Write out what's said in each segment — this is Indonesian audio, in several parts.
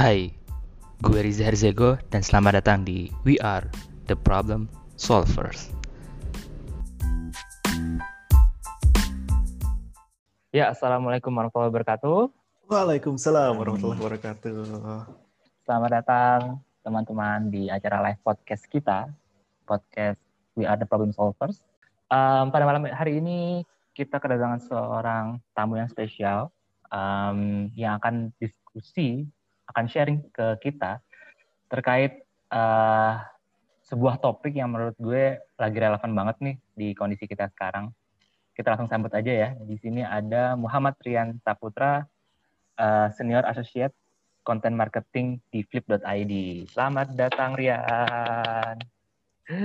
Hai, gue Riza Herzego dan selamat datang di We Are The Problem Solvers. Ya, Assalamualaikum warahmatullahi wabarakatuh. Waalaikumsalam warahmatullahi wabarakatuh. Selamat datang teman-teman di acara live podcast kita, podcast We Are The Problem Solvers. Um, pada malam hari ini kita kedatangan seorang tamu yang spesial um, yang akan diskusi, akan sharing ke kita terkait uh, sebuah topik yang menurut gue lagi relevan banget nih di kondisi kita sekarang. Kita langsung sambut aja ya. Di sini ada Muhammad Rian Saputra, uh, Senior Associate Content Marketing di Flip.id. Selamat datang Rian.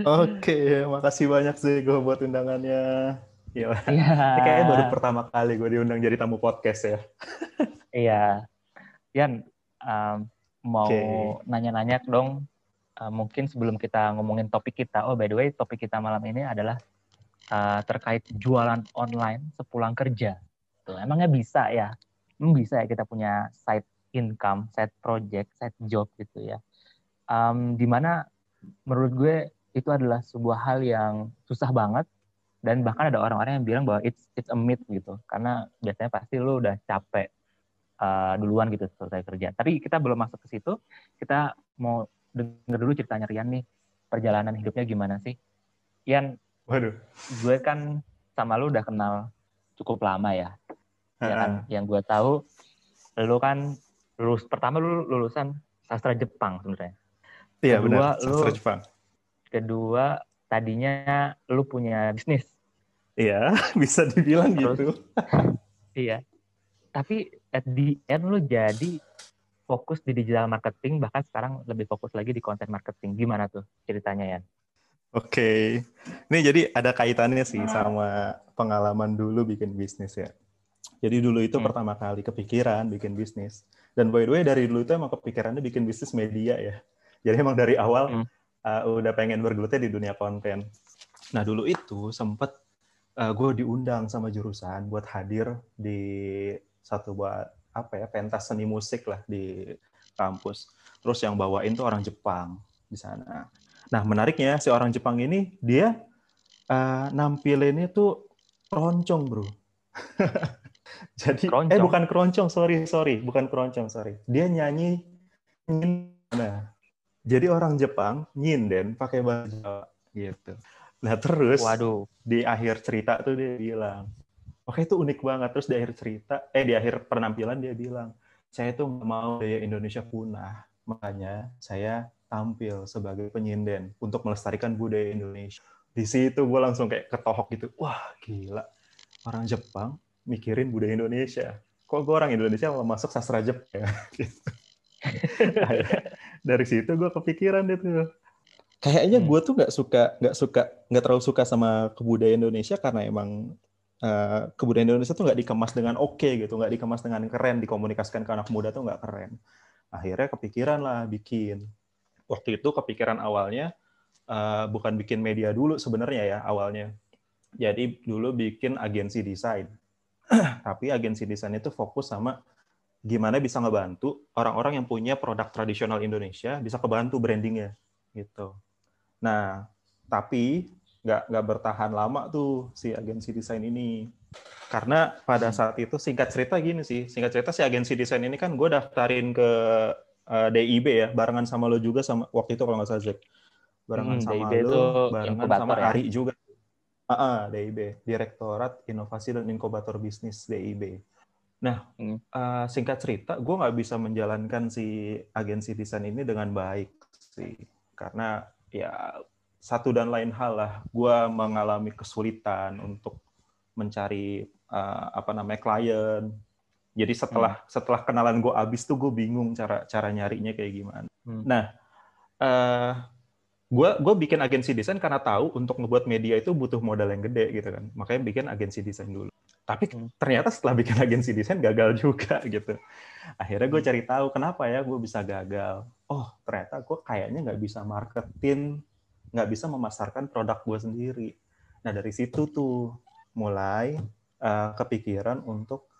Oke, makasih banyak sih gue buat undangannya. Iya. Ini kayaknya baru pertama kali gue diundang jadi tamu podcast ya. Iya. Rian, um, mau Oke. nanya-nanya dong. uh, mungkin sebelum kita ngomongin topik kita. Oh, by the way, topik kita malam ini adalah uh, terkait jualan online sepulang kerja. Tuh, emangnya bisa ya? Emang bisa ya kita punya side income, side project, side job gitu ya. Um, di mana menurut gue itu adalah sebuah hal yang susah banget dan bahkan ada orang-orang yang bilang bahwa it's it's a myth gitu karena biasanya pasti lu udah capek uh, duluan gitu selesai kerja. Tapi kita belum masuk ke situ. Kita mau denger dulu ceritanya Rian nih. Perjalanan hidupnya gimana sih? Rian, Waduh. gue kan sama lu udah kenal cukup lama ya. Ya kan? Yang gue tahu lu kan lulus pertama lu lulusan sastra Jepang sebenarnya. Iya benar. lu- Sastra Jepang. Kedua, tadinya lu punya bisnis. Iya, bisa dibilang Terus? gitu. Iya. Tapi at the end lu jadi fokus di digital marketing, bahkan sekarang lebih fokus lagi di content marketing. Gimana tuh ceritanya ya? Oke. Ini jadi ada kaitannya sih sama pengalaman dulu bikin bisnis ya. Jadi dulu itu Hmm. pertama kali kepikiran bikin bisnis. Dan by the way dari dulu itu emang kepikirannya bikin bisnis media ya. Jadi emang dari awal Hmm. uh, udah pengen bergelutnya di dunia konten. Nah dulu itu sempet uh, gue diundang sama jurusan buat hadir di satu buat apa ya pentas seni musik lah di kampus. Terus yang bawain tuh orang Jepang di sana. Nah menariknya si orang Jepang ini dia uh, nampilinnya tuh keroncong bro. Jadi eh Keroncong? bukan keroncong sorry sorry bukan keroncong sorry. Dia nyanyi nah jadi orang Jepang nyinden pakai bahasa Jawa gitu. Nah terus Waduh. di akhir cerita tuh dia bilang, oke itu unik banget. Terus di akhir cerita, eh di akhir penampilan dia bilang, saya tuh nggak mau budaya Indonesia punah, makanya saya tampil sebagai penyinden untuk melestarikan budaya Indonesia. Di situ gue langsung kayak ketohok gitu, wah gila, orang Jepang mikirin budaya Indonesia. Kok gue orang Indonesia malah masuk sastra Jepang ya? Gitu. Dari situ gue kepikiran deh tuh. Kayaknya Hmm. gue tuh nggak suka, nggak suka, nggak terlalu suka sama kebudayaan Indonesia karena emang eh, kebudayaan Indonesia tuh nggak dikemas dengan oke gitu, nggak dikemas dengan keren, dikomunikasikan ke anak muda tuh nggak keren. Akhirnya kepikiran lah bikin. Waktu itu kepikiran awalnya eh, bukan bikin media dulu sebenarnya ya awalnya. Jadi dulu bikin agensi desain. Tapi agensi desain itu fokus sama gimana bisa ngebantu orang-orang yang punya produk tradisional Indonesia bisa kebantu brandingnya gitu. Nah, tapi nggak nggak bertahan lama tuh si agensi desain ini. Karena pada saat itu singkat cerita gini sih singkat cerita si agensi desain ini kan gue daftarin ke eh, DIB ya barengan sama lo juga sama waktu itu kalau nggak salah Zack barengan Hmm, sama DIB lo barengan sama ya? Ari juga. Ah ah, DIB Direktorat Inovasi dan Inkubator Bisnis DIB nah Hmm. eh, singkat cerita gue nggak bisa menjalankan si agensi desain ini dengan baik sih. Karena ya satu dan lain hal lah. Gue mengalami kesulitan untuk mencari eh, apa namanya klien jadi setelah setelah kenalan gue abis tuh gue bingung cara cara nyarinya kayak gimana. Hmm. nah gue gue bikin agensi desain karena tahu untuk ngebuat media itu butuh modal yang gede gitu kan. Makanya bikin agensi desain dulu. Tapi Hmm. ternyata setelah bikin agensi desain gagal juga gitu. Akhirnya gue cari tahu kenapa ya gue bisa gagal. Oh ternyata gue kayaknya nggak bisa marketing nggak bisa memasarkan produk gue sendiri nah dari situ tuh mulai eh, kepikiran untuk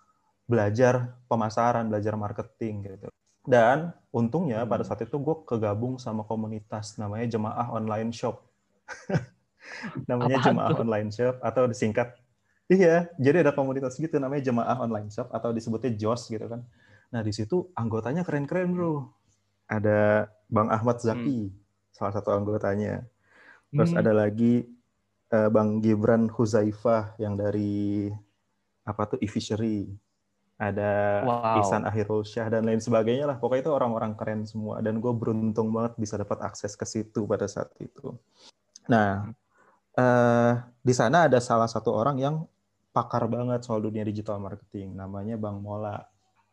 belajar pemasaran belajar marketing gitu Dan untungnya pada saat itu gue kegabung sama komunitas namanya Jemaah Online Shop. namanya Jemaah itu? Online Shop atau disingkat Iya, jadi ada komunitas gitu namanya Jemaah Online Shop atau disebutnya JOS gitu kan. Nah, di situ anggotanya keren-keren, Bro. Ada Bang Ahmad Zaki, hmm. salah satu anggotanya. Terus hmm. ada lagi uh, Bang Gibran Huzaifah yang dari apa tuh e-fishery ada wow. Ihsan Akhirul Syah dan lain sebagainya lah. Pokoknya itu orang-orang keren semua. Dan gue beruntung banget bisa dapat akses ke situ pada saat itu. Nah, uh, di sana ada salah satu orang yang pakar banget soal dunia digital marketing. Namanya Bang Mola,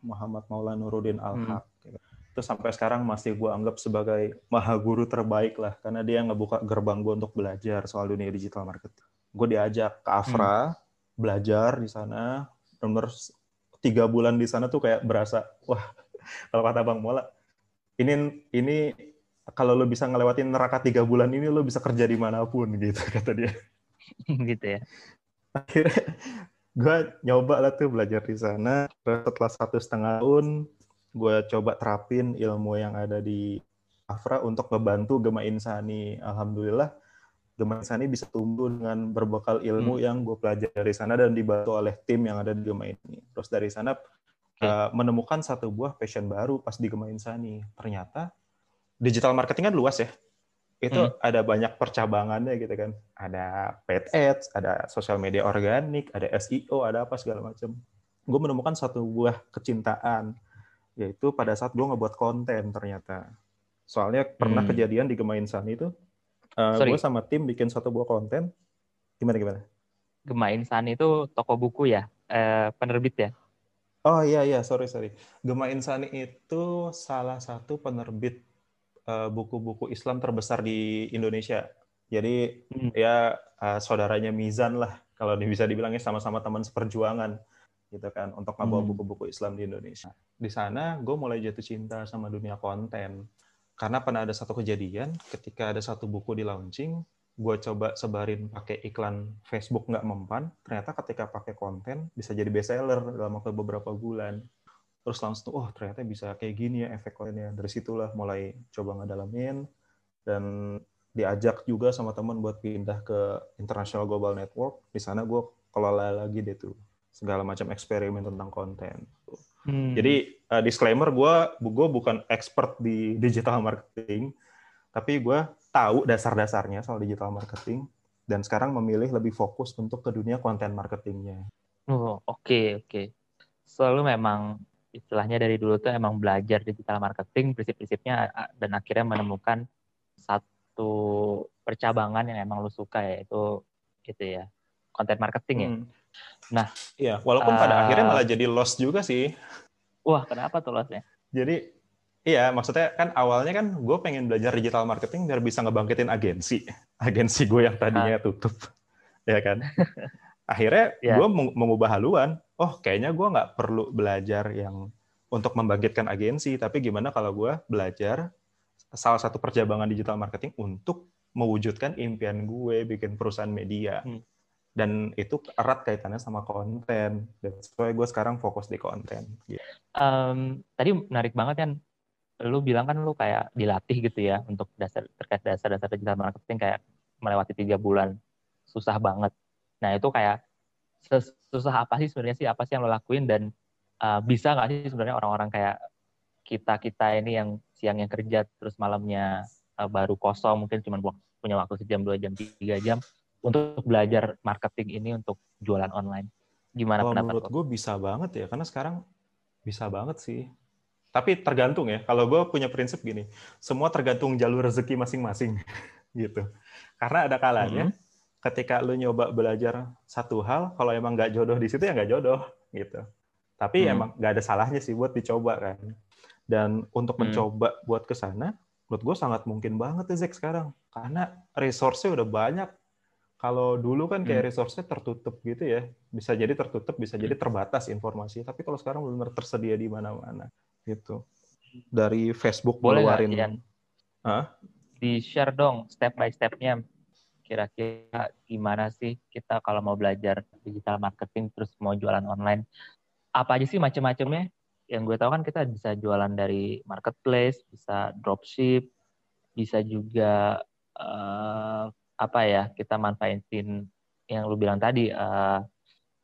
Muhammad Maula Nuruddin Al-Haq. Hmm. Itu sampai sekarang masih gue anggap sebagai maha guru terbaik lah. Karena dia ngebuka gerbang gue untuk belajar soal dunia digital marketing. Gue diajak ke Afra, hmm. belajar di sana. Benar tiga bulan di sana tuh kayak berasa wah kalau kata bang Mola ini ini kalau lo bisa ngelewatin neraka tiga bulan ini lo bisa kerja di mana pun gitu kata dia gitu ya akhirnya gue nyoba lah tuh belajar di sana setelah satu setengah tahun gue coba terapin ilmu yang ada di Afra untuk ngebantu Gema Insani alhamdulillah Gema Insani bisa tumbuh dengan berbekal ilmu hmm. yang gue pelajari dari sana dan dibantu oleh tim yang ada di Gema ini. Terus dari sana okay. uh, menemukan satu buah passion baru pas di Gema Insani. Ternyata digital marketing kan luas ya. Itu hmm. ada banyak percabangannya gitu kan. Ada paid ads, ada social media organik, ada SEO, ada apa segala macam. Gue menemukan satu buah kecintaan yaitu pada saat gue ngebuat konten ternyata. Soalnya pernah hmm. kejadian di Gema Insani itu Uh, gue sama tim bikin satu buah konten. Gimana gimana? Gema Insani itu toko buku ya, uh, penerbit ya? Oh iya iya, sorry sorry. Gema Insani itu salah satu penerbit eh, buku-buku uh, Islam terbesar di Indonesia. Jadi hmm. ya uh, saudaranya Mizan lah, kalau bisa dibilangnya sama-sama teman seperjuangan gitu kan untuk membawa hmm. buku-buku Islam di Indonesia. Di sana gue mulai jatuh cinta sama dunia konten. Karena pernah ada satu kejadian ketika ada satu buku di launching gue coba sebarin pakai iklan Facebook nggak mempan. Ternyata ketika pakai konten bisa jadi bestseller dalam waktu beberapa bulan. Terus langsung oh ternyata bisa kayak gini ya efek kontennya. Dari situlah mulai coba ngedalamin. Dan diajak juga sama teman buat pindah ke International Global Network. Di sana gue kelola lagi deh tuh segala macam eksperimen tentang konten Hmm. Jadi uh, disclaimer gue gue bukan expert di digital marketing, tapi gue tahu dasar-dasarnya soal digital marketing dan sekarang memilih lebih fokus untuk ke dunia konten marketingnya. Oh oke okay, oke. Okay. Selalu memang istilahnya dari dulu tuh emang belajar digital marketing prinsip-prinsipnya dan akhirnya menemukan satu percabangan yang emang lu suka yaitu gitu ya konten marketing ya. Hmm. Nah, iya, walaupun uh, pada akhirnya malah jadi loss juga sih. Wah, kenapa tuh lossnya? Jadi, iya, maksudnya kan awalnya kan gue pengen belajar digital marketing biar bisa ngebangkitin agensi, agensi gue yang tadinya uh. tutup, ya kan? Akhirnya yeah. gue mengubah haluan. Oh, kayaknya gue nggak perlu belajar yang untuk membangkitkan agensi, tapi gimana kalau gue belajar salah satu perjabangan digital marketing untuk mewujudkan impian gue bikin perusahaan media. Hmm dan itu erat kaitannya sama konten. That's why gue sekarang fokus di konten. Yeah. Um, tadi menarik banget kan, lu bilang kan lu kayak dilatih gitu ya untuk dasar terkait dasar-dasar digital marketing kayak melewati tiga bulan susah banget. Nah itu kayak susah apa sih sebenarnya sih apa sih yang lo lakuin dan uh, bisa nggak sih sebenarnya orang-orang kayak kita kita ini yang siangnya kerja terus malamnya uh, baru kosong mungkin cuma punya waktu sejam dua jam tiga jam untuk belajar marketing ini untuk jualan online? Gimana kalau menurut gue bisa banget ya, karena sekarang bisa banget sih. Tapi tergantung ya. Kalau gue punya prinsip gini, semua tergantung jalur rezeki masing-masing, gitu. Karena ada kalanya, hmm. ketika lu nyoba belajar satu hal, kalau emang nggak jodoh di situ ya nggak jodoh, gitu. Tapi hmm. emang nggak ada salahnya sih buat dicoba kan. Dan untuk hmm. mencoba buat ke sana, menurut gue sangat mungkin banget ya Zek sekarang. Karena resource-nya udah banyak kalau dulu kan kayak hmm. resource-nya tertutup gitu ya. Bisa jadi tertutup, bisa jadi hmm. terbatas informasi. Tapi kalau sekarang benar tersedia di mana-mana gitu. Dari Facebook Boleh ngeluarin. Gak, Hah? Di-share dong step by step-nya. Kira-kira gimana sih kita kalau mau belajar digital marketing terus mau jualan online? Apa aja sih macam-macamnya? yang gue tahu kan kita bisa jualan dari marketplace, bisa dropship, bisa juga uh, apa ya kita manfaatin yang lu bilang tadi uh,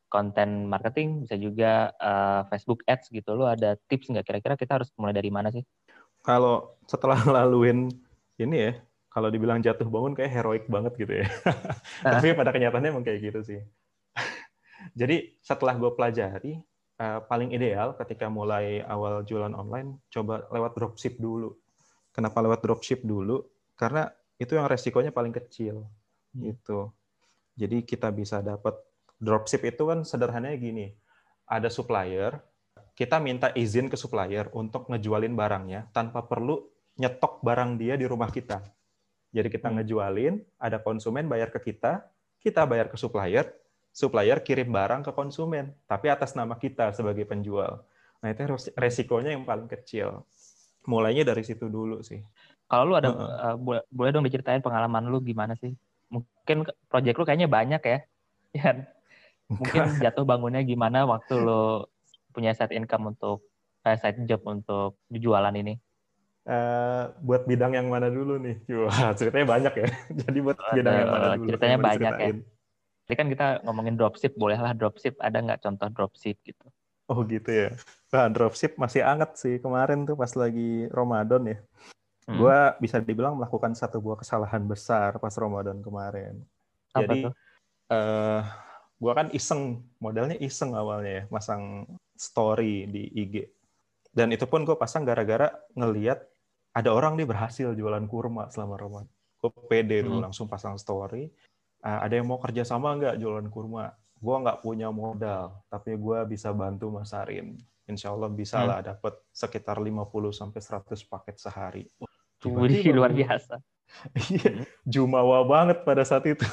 konten marketing, bisa juga uh, Facebook Ads gitu. Lu ada tips nggak kira-kira kita harus mulai dari mana sih? Kalau setelah laluin ini ya, kalau dibilang jatuh bangun kayak heroik banget gitu ya. Tapi pada kenyataannya emang kayak gitu sih. Jadi setelah gue pelajari, uh, paling ideal ketika mulai awal jualan online, coba lewat dropship dulu. Kenapa lewat dropship dulu? Karena itu yang resikonya paling kecil. Hmm. Gitu. Jadi kita bisa dapat dropship itu kan sederhananya gini. Ada supplier, kita minta izin ke supplier untuk ngejualin barangnya tanpa perlu nyetok barang dia di rumah kita. Jadi kita hmm. ngejualin, ada konsumen bayar ke kita, kita bayar ke supplier, supplier kirim barang ke konsumen, tapi atas nama kita sebagai penjual. Nah itu resikonya yang paling kecil. Mulainya dari situ dulu sih. Kalau lu ada, uh -uh. Uh, boleh, boleh dong diceritain pengalaman lu gimana sih? Mungkin project lu kayaknya banyak ya, ya mungkin jatuh bangunnya gimana waktu lo punya side income untuk eh, side job untuk jualan ini? Uh, buat bidang yang mana dulu nih? Wah, ceritanya banyak ya. Jadi buat Aduh, bidang yang mana dulu? Ceritanya banyak ya. Tadi kan kita ngomongin dropship, bolehlah dropship. Ada nggak contoh dropship gitu? Oh gitu ya. Wah, dropship masih anget sih kemarin tuh pas lagi Ramadan ya. Hmm. Gue bisa dibilang melakukan satu buah kesalahan besar pas Ramadan kemarin. Apa Jadi, tuh? Uh, gue kan iseng modelnya iseng awalnya ya masang story di IG dan itu pun gue pasang gara-gara ngeliat ada orang nih berhasil jualan kurma selama Ramadan gue pede hmm. langsung pasang story uh, ada yang mau kerja sama nggak jualan kurma gue nggak punya modal tapi gue bisa bantu masarin Insya Allah bisa hmm. lah dapat sekitar 50 sampai 100 paket sehari. Wih, luar biasa. Iya, jumawa banget pada saat itu.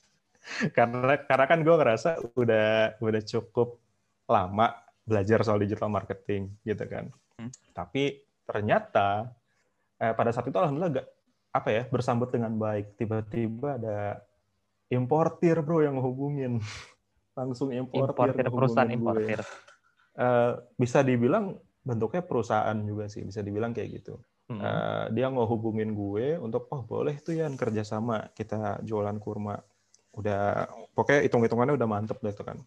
karena karena kan gue ngerasa udah udah cukup lama belajar soal digital marketing gitu kan. Hmm. Tapi ternyata eh, pada saat itu alhamdulillah gak apa ya bersambut dengan baik. Tiba-tiba ada importir bro yang hubungin langsung importir, importir perusahaan importir. Uh, bisa dibilang bentuknya perusahaan juga sih bisa dibilang kayak gitu. Hmm. Uh, dia hubungin gue untuk oh boleh tuh ya kerjasama kita jualan kurma udah pokoknya hitung-hitungannya udah mantep deh itu kan.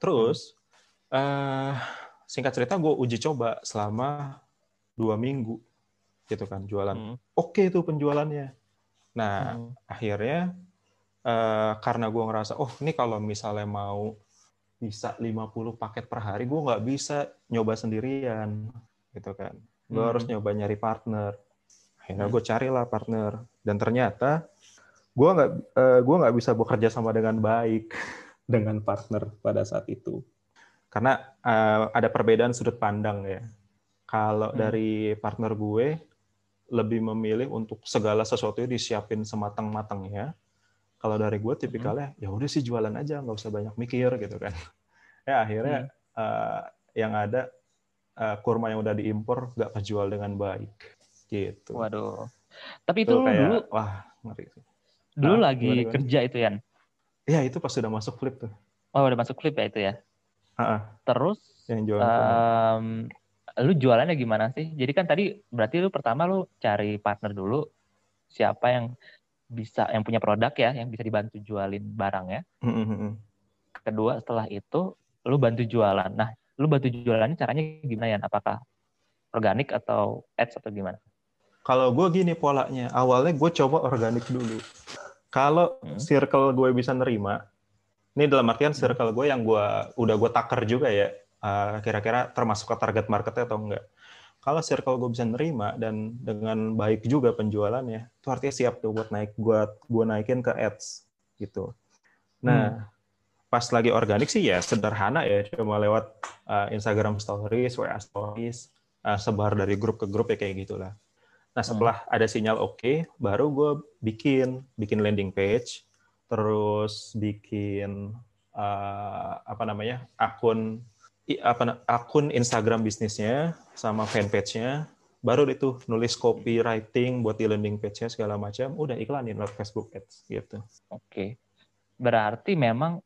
Terus uh, singkat cerita gue uji coba selama dua minggu gitu kan jualan. Hmm. Oke okay tuh penjualannya. Nah hmm. akhirnya uh, karena gue ngerasa oh ini kalau misalnya mau bisa 50 paket per hari gue nggak bisa nyoba sendirian gitu kan. Gue hmm. harus nyoba nyari partner. Akhirnya hmm. gue carilah partner dan ternyata gue nggak uh, gua nggak bisa bekerja sama dengan baik dengan partner pada saat itu karena uh, ada perbedaan sudut pandang ya kalau hmm. dari partner gue lebih memilih untuk segala sesuatu disiapin sematang-matangnya kalau dari gue tipikalnya hmm. ya udah sih jualan aja nggak usah banyak mikir gitu kan ya akhirnya hmm. uh, yang ada uh, kurma yang udah diimpor nggak kejual dengan baik gitu waduh tapi itu, itu kayak, dulu wah ngeri sih Dulu ah, lagi gimana, kerja itu Yan? Iya itu pas sudah masuk flip tuh. Oh udah masuk flip ya itu ya? Uh-uh. Terus yang jualan um, lu jualannya gimana sih? Jadi kan tadi berarti lu pertama lu cari partner dulu siapa yang bisa yang punya produk ya yang bisa dibantu jualin barang ya. Mm-hmm. Kedua setelah itu lu bantu jualan. Nah lu bantu jualannya caranya gimana ya? Apakah organik atau ads atau gimana? Kalau gue gini polanya, awalnya gue coba organik dulu. Kalau hmm. circle gue bisa nerima, ini dalam artian circle gue yang gue udah gue taker juga ya, kira kira-kira termasuk ke target marketnya atau enggak. Kalau circle gue bisa nerima dan dengan baik juga penjualannya, itu artinya siap tuh buat naik, buat gue naikin ke ads gitu. Nah, hmm. Pas lagi organik sih ya sederhana ya, cuma lewat uh, Instagram Stories, WA Stories, uh, sebar dari grup ke grup ya kayak gitulah. Nah setelah hmm. ada sinyal oke, okay, baru gue bikin bikin landing page, terus bikin uh, apa namanya akun apa akun Instagram bisnisnya sama fanpage-nya, baru itu nulis copywriting buat di landing page-nya segala macam, udah iklanin lewat Facebook Ads gitu. Oke, okay. berarti memang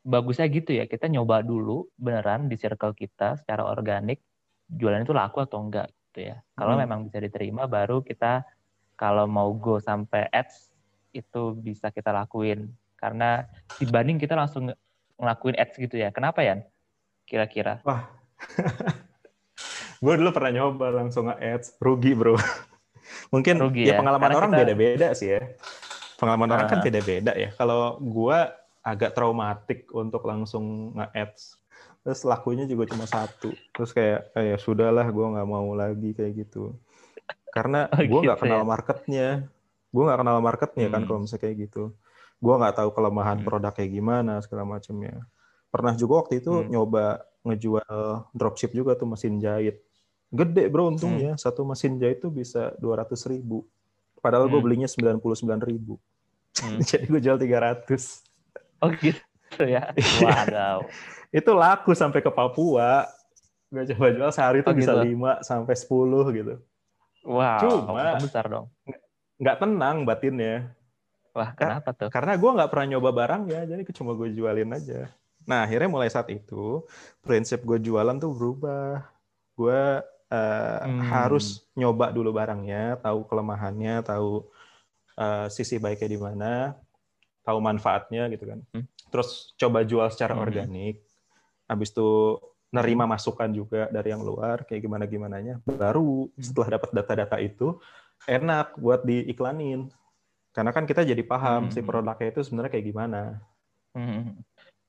bagusnya gitu ya kita nyoba dulu beneran di circle kita secara organik jualan itu laku atau enggak gitu ya kalau Hmm. memang bisa diterima baru kita kalau mau go sampai ads itu bisa kita lakuin karena dibanding kita langsung nge- ngelakuin ads gitu ya kenapa ya kira-kira Gue dulu pernah nyoba langsung nge-ads, rugi bro. Mungkin Rugi ya, ya, pengalaman karena orang kita- beda-beda sih ya. Pengalaman orang kan Ah. beda-beda ya. Kalau gue agak traumatik untuk langsung nge-ads. Terus lakunya juga cuma satu. Terus kayak, "Eh, ya sudahlah gue nggak mau lagi kayak gitu. Karena Oh, gue nggak gitu kenal ya. marketnya. Gue nggak kenal marketnya kan Hmm. kalau misalnya kayak gitu. Gue nggak tahu kelemahan Hmm. produk kayak gimana segala macamnya. Pernah juga waktu itu Hmm. nyoba ngejual dropship juga tuh mesin jahit. Gede bro untungnya, satu mesin jahit tuh bisa 200 ribu. Padahal gue Hmm. belinya 99 ribu. Hmm. Jadi gue jual 300. Oh gitu ya Iya. waduh Itu laku sampai ke Papua. Gue coba jual sehari tuh Oh, bisa gitu. 5 sampai 10 gitu. wow Cuma- besar dong Nggak tenang batinnya. wah kenapa tuh Karena gue nggak pernah nyoba barang ya, jadi cuma gue jualin aja. Nah akhirnya mulai saat itu, prinsip gue jualan tuh berubah. Gue eh, Hmm. harus nyoba dulu barangnya, tahu kelemahannya, tahu eh, sisi baiknya di mana, tahu manfaatnya gitu kan. Hmm. Terus coba jual secara Hmm. organik. Habis itu nerima masukan juga dari yang luar, kayak gimana gimananya. Baru Hmm. setelah dapat data-data itu, enak buat diiklanin. Karena kan kita jadi paham Hmm. si produknya itu sebenarnya kayak gimana. Hmm.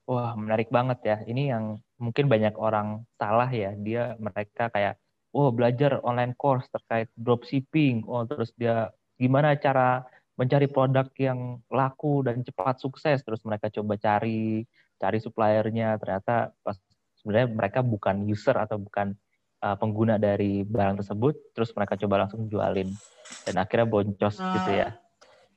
Wah, menarik banget ya. Ini yang mungkin banyak orang salah ya. Dia mereka kayak, oh belajar online course terkait dropshipping. Oh terus dia gimana cara mencari produk yang laku dan cepat sukses. Terus mereka coba cari cari suppliernya. Ternyata pas sebenarnya mereka bukan user atau bukan uh, pengguna dari barang tersebut. Terus mereka coba langsung jualin dan akhirnya boncos gitu ya.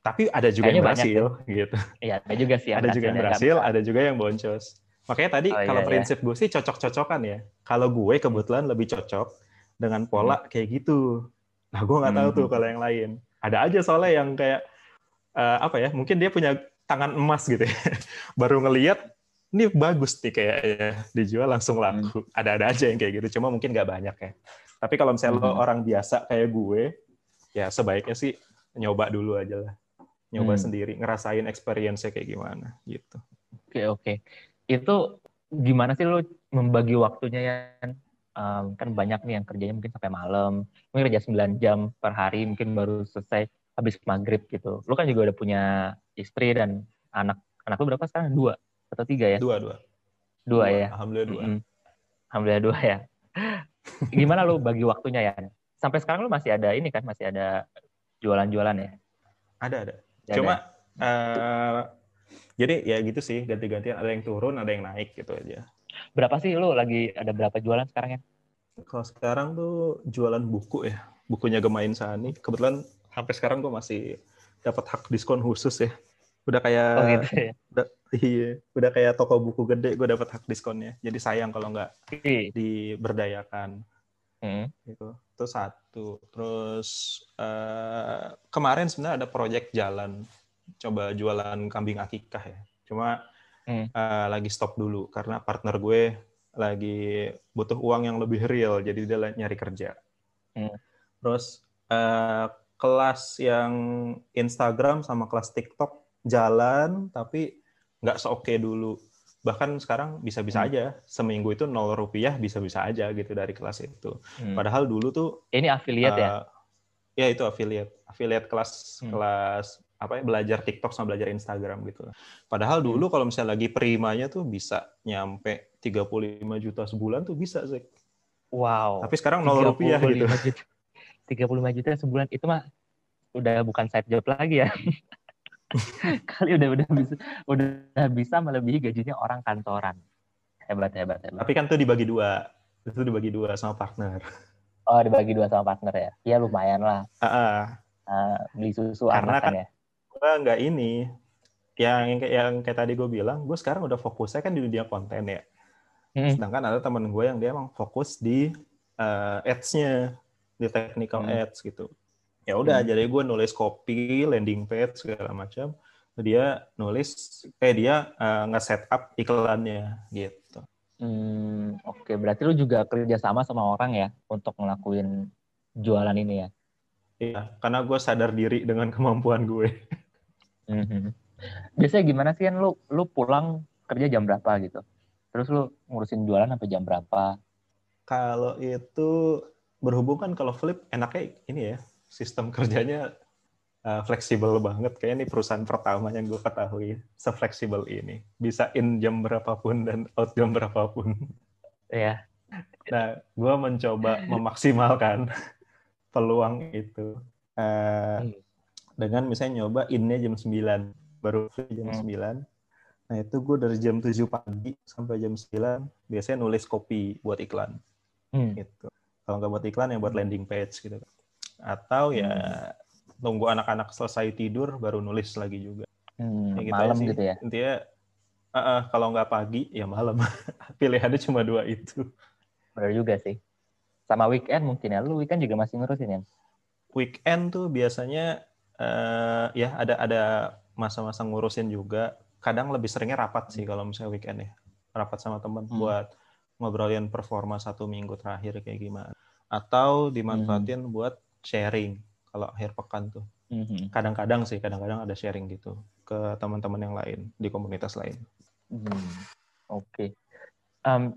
Tapi ada juga Kayaknya yang banyak berhasil, gitu. Iya, ada juga sih yang ada juga yang berhasil, ada juga yang boncos. Makanya tadi Oh, iya, kalau iya. prinsip gue sih cocok-cocokan ya. Kalau gue kebetulan lebih cocok dengan pola kayak gitu. Nah, gue nggak tahu Hmm. tuh kalau yang lain. Ada aja soalnya yang kayak eh, apa ya? Mungkin dia punya tangan emas gitu ya. Baru ngelihat ini bagus nih kayaknya dijual langsung Hmm. laku. Ada-ada aja yang kayak gitu. Cuma mungkin nggak banyak ya. Tapi kalau misalnya lo Hmm. orang biasa kayak gue, ya sebaiknya sih nyoba dulu aja lah. Nyoba Hmm. sendiri, ngerasain experience-nya kayak gimana gitu. Oke oke. Itu gimana sih lu membagi waktunya ya? Em, kan banyak nih yang kerjanya mungkin sampai malam, mungkin kerja 9 jam per hari, mungkin baru selesai habis maghrib gitu. Lu kan juga udah punya istri dan anak. Anak lu berapa sekarang? Dua atau tiga ya? Dua, dua. Dua ya. Alhamdulillah dua. Mm-mm. Alhamdulillah dua ya. Gimana lu bagi waktunya ya? Sampai sekarang lu masih ada ini kan? Masih ada jualan-jualan ya? Ada, ada. Ada Cuma ya? eh, jadi ya gitu sih, ganti-gantian ada yang turun, ada yang naik gitu aja. berapa sih lu lagi ada berapa jualan sekarang ya? Kalau sekarang tuh jualan buku ya, bukunya Gemain Sani. Kebetulan sampai sekarang gue masih dapat hak diskon khusus ya. Udah kayak Oh gitu ya. udah, iya, udah kayak toko buku gede gue dapat hak diskonnya. Jadi sayang kalau nggak Ih. diberdayakan Hmm. gitu. Itu satu. Terus eh, kemarin sebenarnya ada proyek jalan coba jualan kambing akikah ya. Cuma Hmm. eh, lagi stop dulu karena partner gue lagi butuh uang yang lebih real, jadi dia nyari kerja. Hmm. Terus eh, kelas yang Instagram sama kelas TikTok jalan, tapi nggak seoke dulu. Bahkan sekarang bisa-bisa Hmm. aja, seminggu itu nol rupiah bisa-bisa aja gitu dari kelas itu. Hmm. Padahal dulu tuh Ini affiliate ya? eh, ya itu affiliate, affiliate kelas Hmm. kelas apa ya belajar TikTok sama belajar Instagram gitu. Padahal Hmm. dulu kalau misalnya lagi primanya tuh bisa nyampe 35 juta sebulan tuh bisa sih. Wow. Tapi sekarang nol rupiah gitu. 35 juta. 35 juta sebulan itu mah udah bukan side job lagi ya. Kali udah udah bisa udah bisa melebihi gajinya orang kantoran. Hebat hebat hebat. Tapi kan tuh dibagi dua. Itu dibagi dua sama partner. Oh dibagi dua sama partner ya? Ya lumayan lah. Ah, ah. Eh, beli susu Karena anak kan ya. Gua nggak ini. Yang yang kayak, yang kayak tadi gue bilang, gue sekarang udah fokusnya kan di dunia konten ya. Hmm. Sedangkan ada teman gue yang dia emang fokus di eh, ads-nya, di technical Hmm. ads gitu. Ya udah, Hmm. jadi gue nulis copy, landing page segala macam. dia nulis eh dia uh, nge-set up iklannya gitu. Hmm, oke. Okay. Berarti lu juga kerja sama sama orang ya untuk ngelakuin jualan ini ya? Iya, karena gue sadar diri dengan kemampuan gue. Mm-hmm. Biasanya gimana sih kan lu lu pulang kerja jam berapa gitu? Terus lu ngurusin jualan sampai jam berapa? Kalau itu berhubungan kalau flip enaknya ini ya sistem kerjanya uh, fleksibel banget. Kayak ini perusahaan pertama yang gue ketahui sefleksibel ini. Bisa in jam berapapun dan out jam berapapun. Iya. Nah, gue mencoba memaksimalkan peluang itu. Uh, hmm. Dengan misalnya nyoba innya jam 9, baru jam hmm. 9 Nah, itu gue dari jam 7 pagi sampai jam 9 biasanya nulis kopi buat iklan. Hmm. Gitu. Kalau nggak buat iklan ya buat landing page gitu. Atau ya hmm. tunggu anak-anak selesai tidur baru nulis lagi juga. Hmm, ya gitu malam sih. gitu ya. Intinya uh, uh, kalau nggak pagi ya malam. Pilihannya cuma dua itu. Benar juga sih. Sama weekend mungkin ya. Lu weekend juga masih ngurusin ya? Weekend tuh biasanya uh, ya ada ada masa-masa ngurusin juga kadang lebih seringnya rapat sih kalau misalnya weekend ya rapat sama teman hmm. buat ngobrolin performa satu minggu terakhir kayak gimana atau dimanfaatin hmm. buat sharing kalau akhir pekan tuh hmm. kadang-kadang sih kadang-kadang ada sharing gitu ke teman-teman yang lain di komunitas lain hmm. oke okay. um,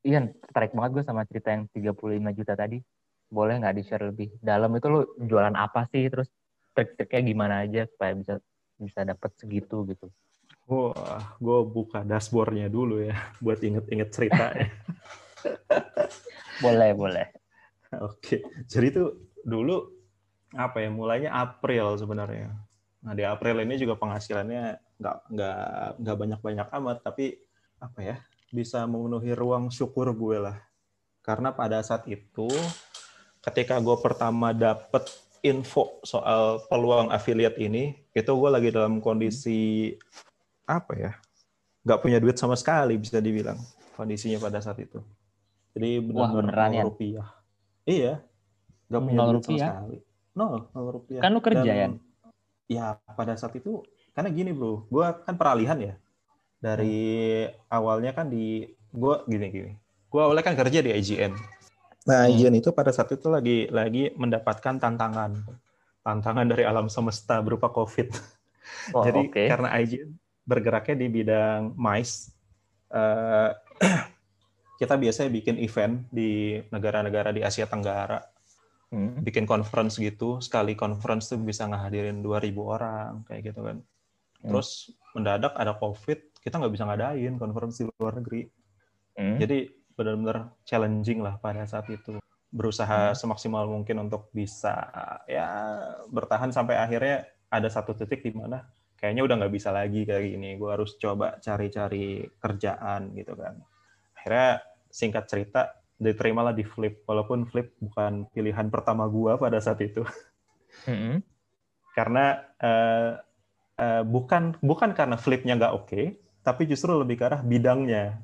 Ian tertarik banget gue sama cerita yang 35 juta tadi boleh nggak di share lebih dalam itu lo jualan apa sih terus trik-triknya gimana aja supaya bisa bisa dapat segitu gitu Wah, gue buka dashboardnya dulu ya, buat inget-inget cerita ya. boleh, boleh. Oke, jadi itu dulu apa ya? Mulainya April sebenarnya. Nah di April ini juga penghasilannya nggak nggak nggak banyak-banyak amat, tapi apa ya? Bisa memenuhi ruang syukur gue lah. Karena pada saat itu, ketika gue pertama dapet info soal peluang affiliate ini, itu gue lagi dalam kondisi apa ya nggak punya duit sama sekali bisa dibilang kondisinya pada saat itu jadi benar-benar ya? rupiah iya nggak punya duit rupiah. sama sekali nol nol rupiah kan lu kerja ya ya pada saat itu karena gini bro gue kan peralihan ya dari hmm. awalnya kan di gue gini gini gue awalnya kan kerja di IGN nah hmm. IGN itu pada saat itu lagi lagi mendapatkan tantangan tantangan dari alam semesta berupa covid oh, jadi okay. karena IGN bergeraknya di bidang MICE. Uh, kita biasanya bikin event di negara-negara di Asia Tenggara. Hmm. Bikin conference gitu, sekali conference tuh bisa ngehadirin 2000 orang, kayak gitu kan. Hmm. Terus mendadak ada COVID, kita nggak bisa ngadain conference di luar negeri. Hmm. Jadi benar-benar challenging lah pada saat itu. Berusaha hmm. semaksimal mungkin untuk bisa ya bertahan sampai akhirnya ada satu titik di mana kayaknya udah nggak bisa lagi kayak gini. Gue harus coba cari-cari kerjaan gitu kan. Akhirnya singkat cerita diterimalah di flip. Walaupun flip bukan pilihan pertama gue pada saat itu. Mm-hmm. karena uh, uh, bukan bukan karena flipnya nggak oke okay, tapi justru lebih ke arah bidangnya.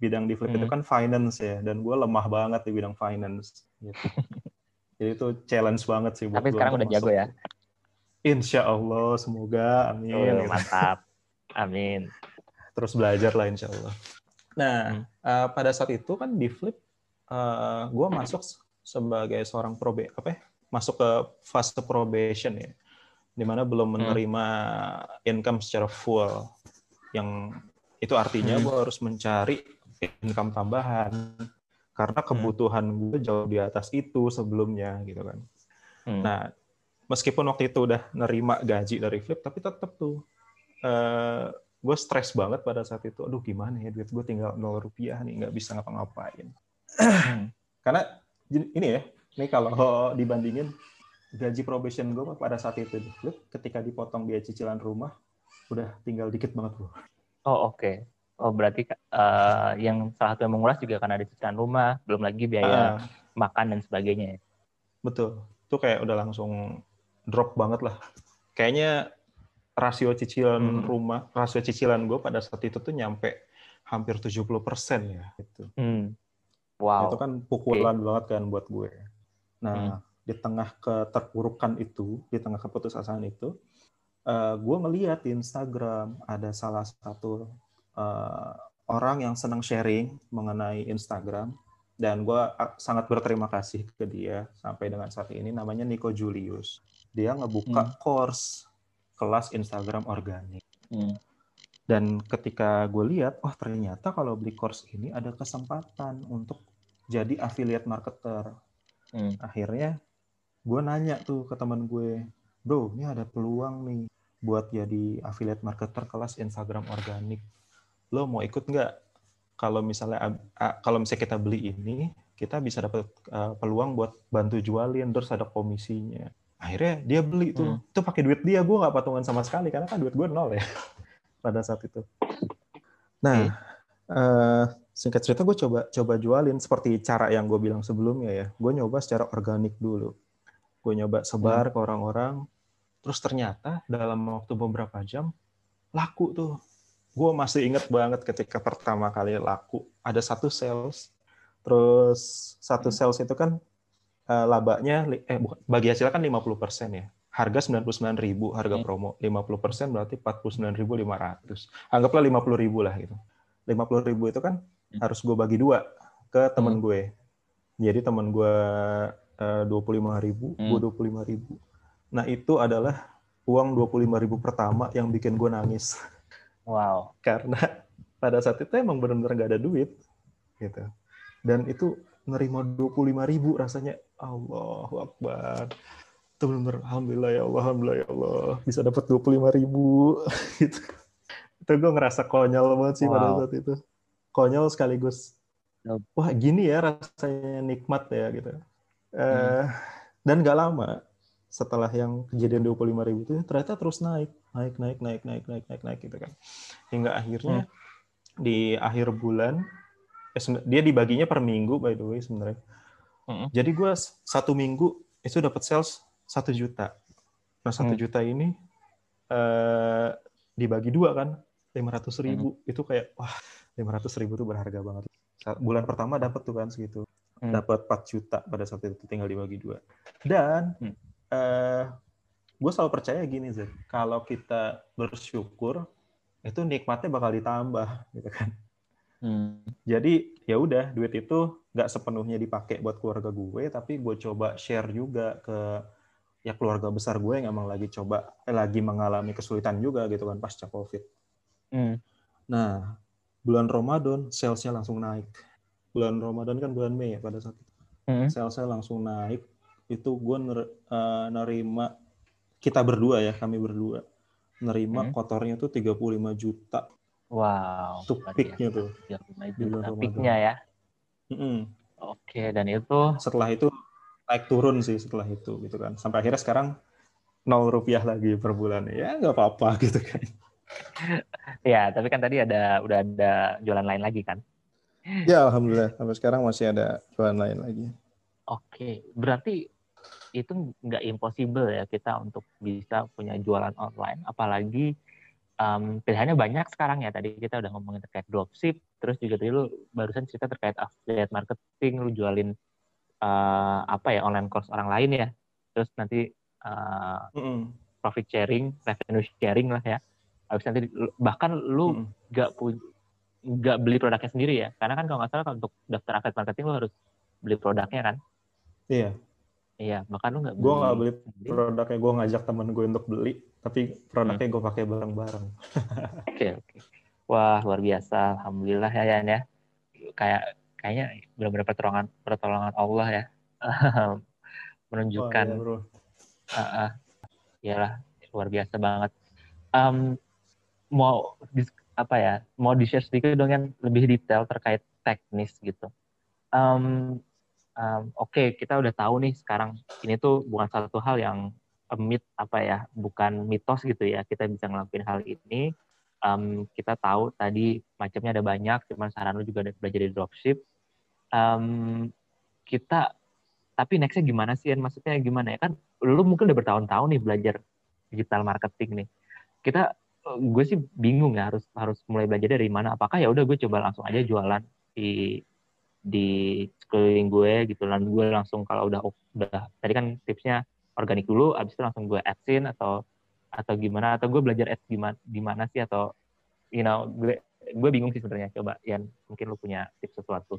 Bidang di flip mm-hmm. itu kan finance ya dan gue lemah banget di bidang finance gitu. jadi itu challenge banget sih tapi sekarang udah jago ya Insya Allah, semoga. Amin. Oh, mantap. Amin. Terus belajar lah insya Allah. Nah, hmm. uh, pada saat itu kan di Flip, uh, eh, gue masuk sebagai seorang probe, apa ya? Masuk ke fase probation ya, di mana belum hmm. menerima hmm. income secara full. Yang itu artinya hmm. gue harus mencari income tambahan karena kebutuhan hmm. gue jauh di atas itu sebelumnya gitu kan. Hmm. Nah, meskipun waktu itu udah nerima gaji dari Flip, tapi tetap tuh uh, eh, gue stres banget pada saat itu. Aduh gimana ya duit gue tinggal nol rupiah nih, nggak bisa ngapa-ngapain. Karena ini ya, ini kalau dibandingin gaji probation gue pada saat itu di Flip, ketika dipotong biaya cicilan rumah, udah tinggal dikit banget bro. Oh oke. Okay. Oh berarti uh, yang salah satu yang menguras juga karena ada cicilan rumah, belum lagi biaya uh, makan dan sebagainya. Ya? Betul. Itu kayak udah langsung drop banget lah. Kayaknya rasio cicilan hmm. rumah, rasio cicilan gue pada saat itu tuh nyampe hampir 70 persen ya. Gitu. Hmm. Wow. Itu kan pukulan okay. banget kan buat gue. Nah, hmm. di tengah keterpurukan itu, di tengah keputusasaan itu, uh, gue ngeliat di Instagram ada salah satu uh, orang yang senang sharing mengenai Instagram dan gue sangat berterima kasih ke dia sampai dengan saat ini namanya Nico Julius dia ngebuka hmm. course kelas Instagram organik hmm. dan ketika gue lihat wah ternyata kalau beli course ini ada kesempatan untuk jadi affiliate marketer hmm. akhirnya gue nanya tuh ke teman gue bro ini ada peluang nih buat jadi affiliate marketer kelas Instagram organik lo mau ikut nggak kalau misalnya kalau misalnya kita beli ini kita bisa dapat uh, peluang buat bantu jualin terus ada komisinya akhirnya dia beli tuh hmm. itu pakai duit dia gue nggak patungan sama sekali karena kan duit gue nol ya pada saat itu nah okay. uh, singkat cerita gue coba coba jualin seperti cara yang gue bilang sebelumnya ya gue nyoba secara organik dulu gue nyoba sebar hmm. ke orang-orang terus ternyata dalam waktu beberapa jam laku tuh gue masih inget banget ketika pertama kali laku ada satu sales terus satu hmm. sales itu kan uh, labanya eh bagi hasil kan 50% ya harga 99.000 harga hmm. promo 50% berarti 49.500 anggaplah 50.000 lah gitu 50.000 itu kan hmm. harus gue bagi dua ke temen hmm. gue jadi temen gue uh, 25.000 hmm. gue 25.000 nah itu adalah uang 25.000 pertama yang bikin gue nangis Wow. Karena pada saat itu emang benar-benar nggak ada duit, gitu. Dan itu nerima dua puluh lima ribu rasanya Allahu Akbar. Itu benar-benar Alhamdulillah ya Allah, Alhamdulillah ya Allah. Bisa dapat dua puluh lima ribu. gitu. Itu gue ngerasa konyol banget sih wow. pada saat itu. Konyol sekaligus. Wah gini ya rasanya nikmat ya gitu. Hmm. Uh, dan gak lama setelah yang kejadian 25 ribu itu ternyata terus naik naik naik naik naik naik naik naik gitu kan hingga akhirnya hmm. di akhir bulan eh, dia dibaginya per minggu by the way sebenarnya hmm. jadi gue satu minggu itu dapat sales satu juta nah satu hmm. juta ini eh, dibagi dua kan lima ratus ribu hmm. itu kayak wah lima ratus ribu itu berharga banget bulan pertama dapat tuh kan segitu hmm. dapat 4 juta pada saat itu tinggal dibagi dua dan uh, eh, gue selalu percaya gini Zed, kalau kita bersyukur itu nikmatnya bakal ditambah gitu kan. Hmm. Jadi ya udah duit itu nggak sepenuhnya dipakai buat keluarga gue, tapi gue coba share juga ke ya keluarga besar gue yang emang lagi coba eh, lagi mengalami kesulitan juga gitu kan pasca covid. Hmm. Nah bulan Ramadan salesnya langsung naik. Bulan Ramadan kan bulan Mei ya pada saat itu. Hmm. Salesnya langsung naik itu gue ner, uh, nerima kita berdua ya kami berdua nerima hmm. kotornya tuh 35 juta wow tuh peaknya tuh. 35 juta peaknya ya. Mm -hmm. oke dan itu setelah itu naik turun sih setelah itu gitu kan. Sampai akhirnya sekarang nol rupiah lagi per bulan. Ya nggak apa-apa gitu kan. Ya tapi kan tadi ada udah ada jualan lain lagi kan? Ya alhamdulillah. Sampai sekarang masih ada jualan lain lagi. Oke, berarti itu nggak impossible ya kita untuk bisa punya jualan online. Apalagi um, pilihannya banyak sekarang ya. Tadi kita udah ngomongin terkait dropship terus juga tadi lu barusan cerita terkait affiliate marketing lu jualin uh, apa ya online course orang lain ya. Terus nanti uh, mm -hmm. profit sharing revenue sharing lah ya. Habis nanti bahkan lu nggak mm -hmm. nggak beli produknya sendiri ya. Karena kan kalau nggak salah untuk daftar affiliate marketing lu harus beli produknya kan? Iya Iya, bahkan lu nggak beli. Gue nggak beli produknya, gue ngajak temen gue untuk beli, tapi produknya hmm. gue pakai bareng-bareng. Oke, okay, oke. Okay. Wah, luar biasa. Alhamdulillah ya, Yan ya. Kayak kayaknya benar-benar pertolongan pertolongan Allah ya. Menunjukkan oh, iya, bro. Uh, uh, yalah, luar biasa banget. Um, mau apa ya? Mau di-share sedikit dong yang lebih detail terkait teknis gitu. Um, um, oke okay, kita udah tahu nih sekarang ini tuh bukan satu hal yang mit apa ya bukan mitos gitu ya kita bisa ngelakuin hal ini. Um, kita tahu tadi macamnya ada banyak cuman saran lu juga belajar di dropship. Um, kita tapi nextnya gimana sih maksudnya gimana ya? Kan lu mungkin udah bertahun-tahun nih belajar digital marketing nih. Kita gue sih bingung ya harus harus mulai belajar dari mana. Apakah ya udah gue coba langsung aja jualan di di sekeliling gue gitu. Dan gue langsung kalau udah udah tadi kan tipsnya organik dulu abis itu langsung gue adsin atau atau gimana atau gue belajar ads gimana gimana sih atau you know gue gue bingung sih sebenarnya. Coba Yan mungkin lu punya tips sesuatu.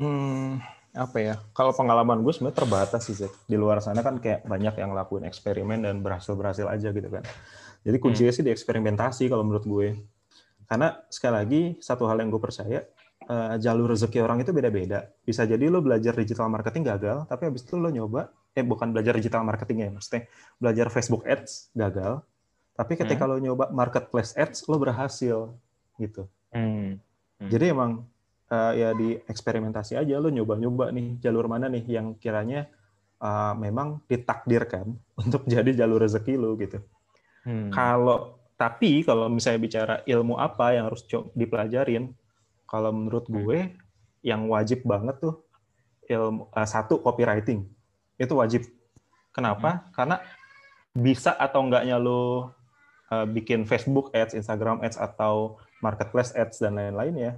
Hmm, apa ya? Kalau pengalaman gue sebenarnya terbatas sih Zek. di luar sana kan kayak banyak yang lakuin eksperimen dan berhasil berhasil aja gitu kan. Jadi kuncinya hmm. sih di eksperimentasi kalau menurut gue. Karena sekali lagi satu hal yang gue percaya uh, jalur rezeki orang itu beda-beda. Bisa jadi lo belajar digital marketing gagal, tapi habis itu lo nyoba, eh bukan belajar digital marketing ya, maksudnya belajar Facebook Ads gagal, tapi ketika hmm. lo nyoba marketplace ads, lo berhasil gitu. Hmm. Hmm. Jadi emang uh, ya di eksperimentasi aja lo nyoba-nyoba nih jalur mana nih yang kiranya uh, memang ditakdirkan untuk jadi jalur rezeki lo gitu. Hmm. Kalau tapi kalau misalnya bicara ilmu apa yang harus dipelajarin, kalau menurut hmm. gue yang wajib banget tuh ilmu uh, satu copywriting itu wajib. Kenapa? Hmm. Karena bisa atau enggaknya lo uh, bikin Facebook Ads, Instagram Ads atau Marketplace Ads dan lain-lain ya,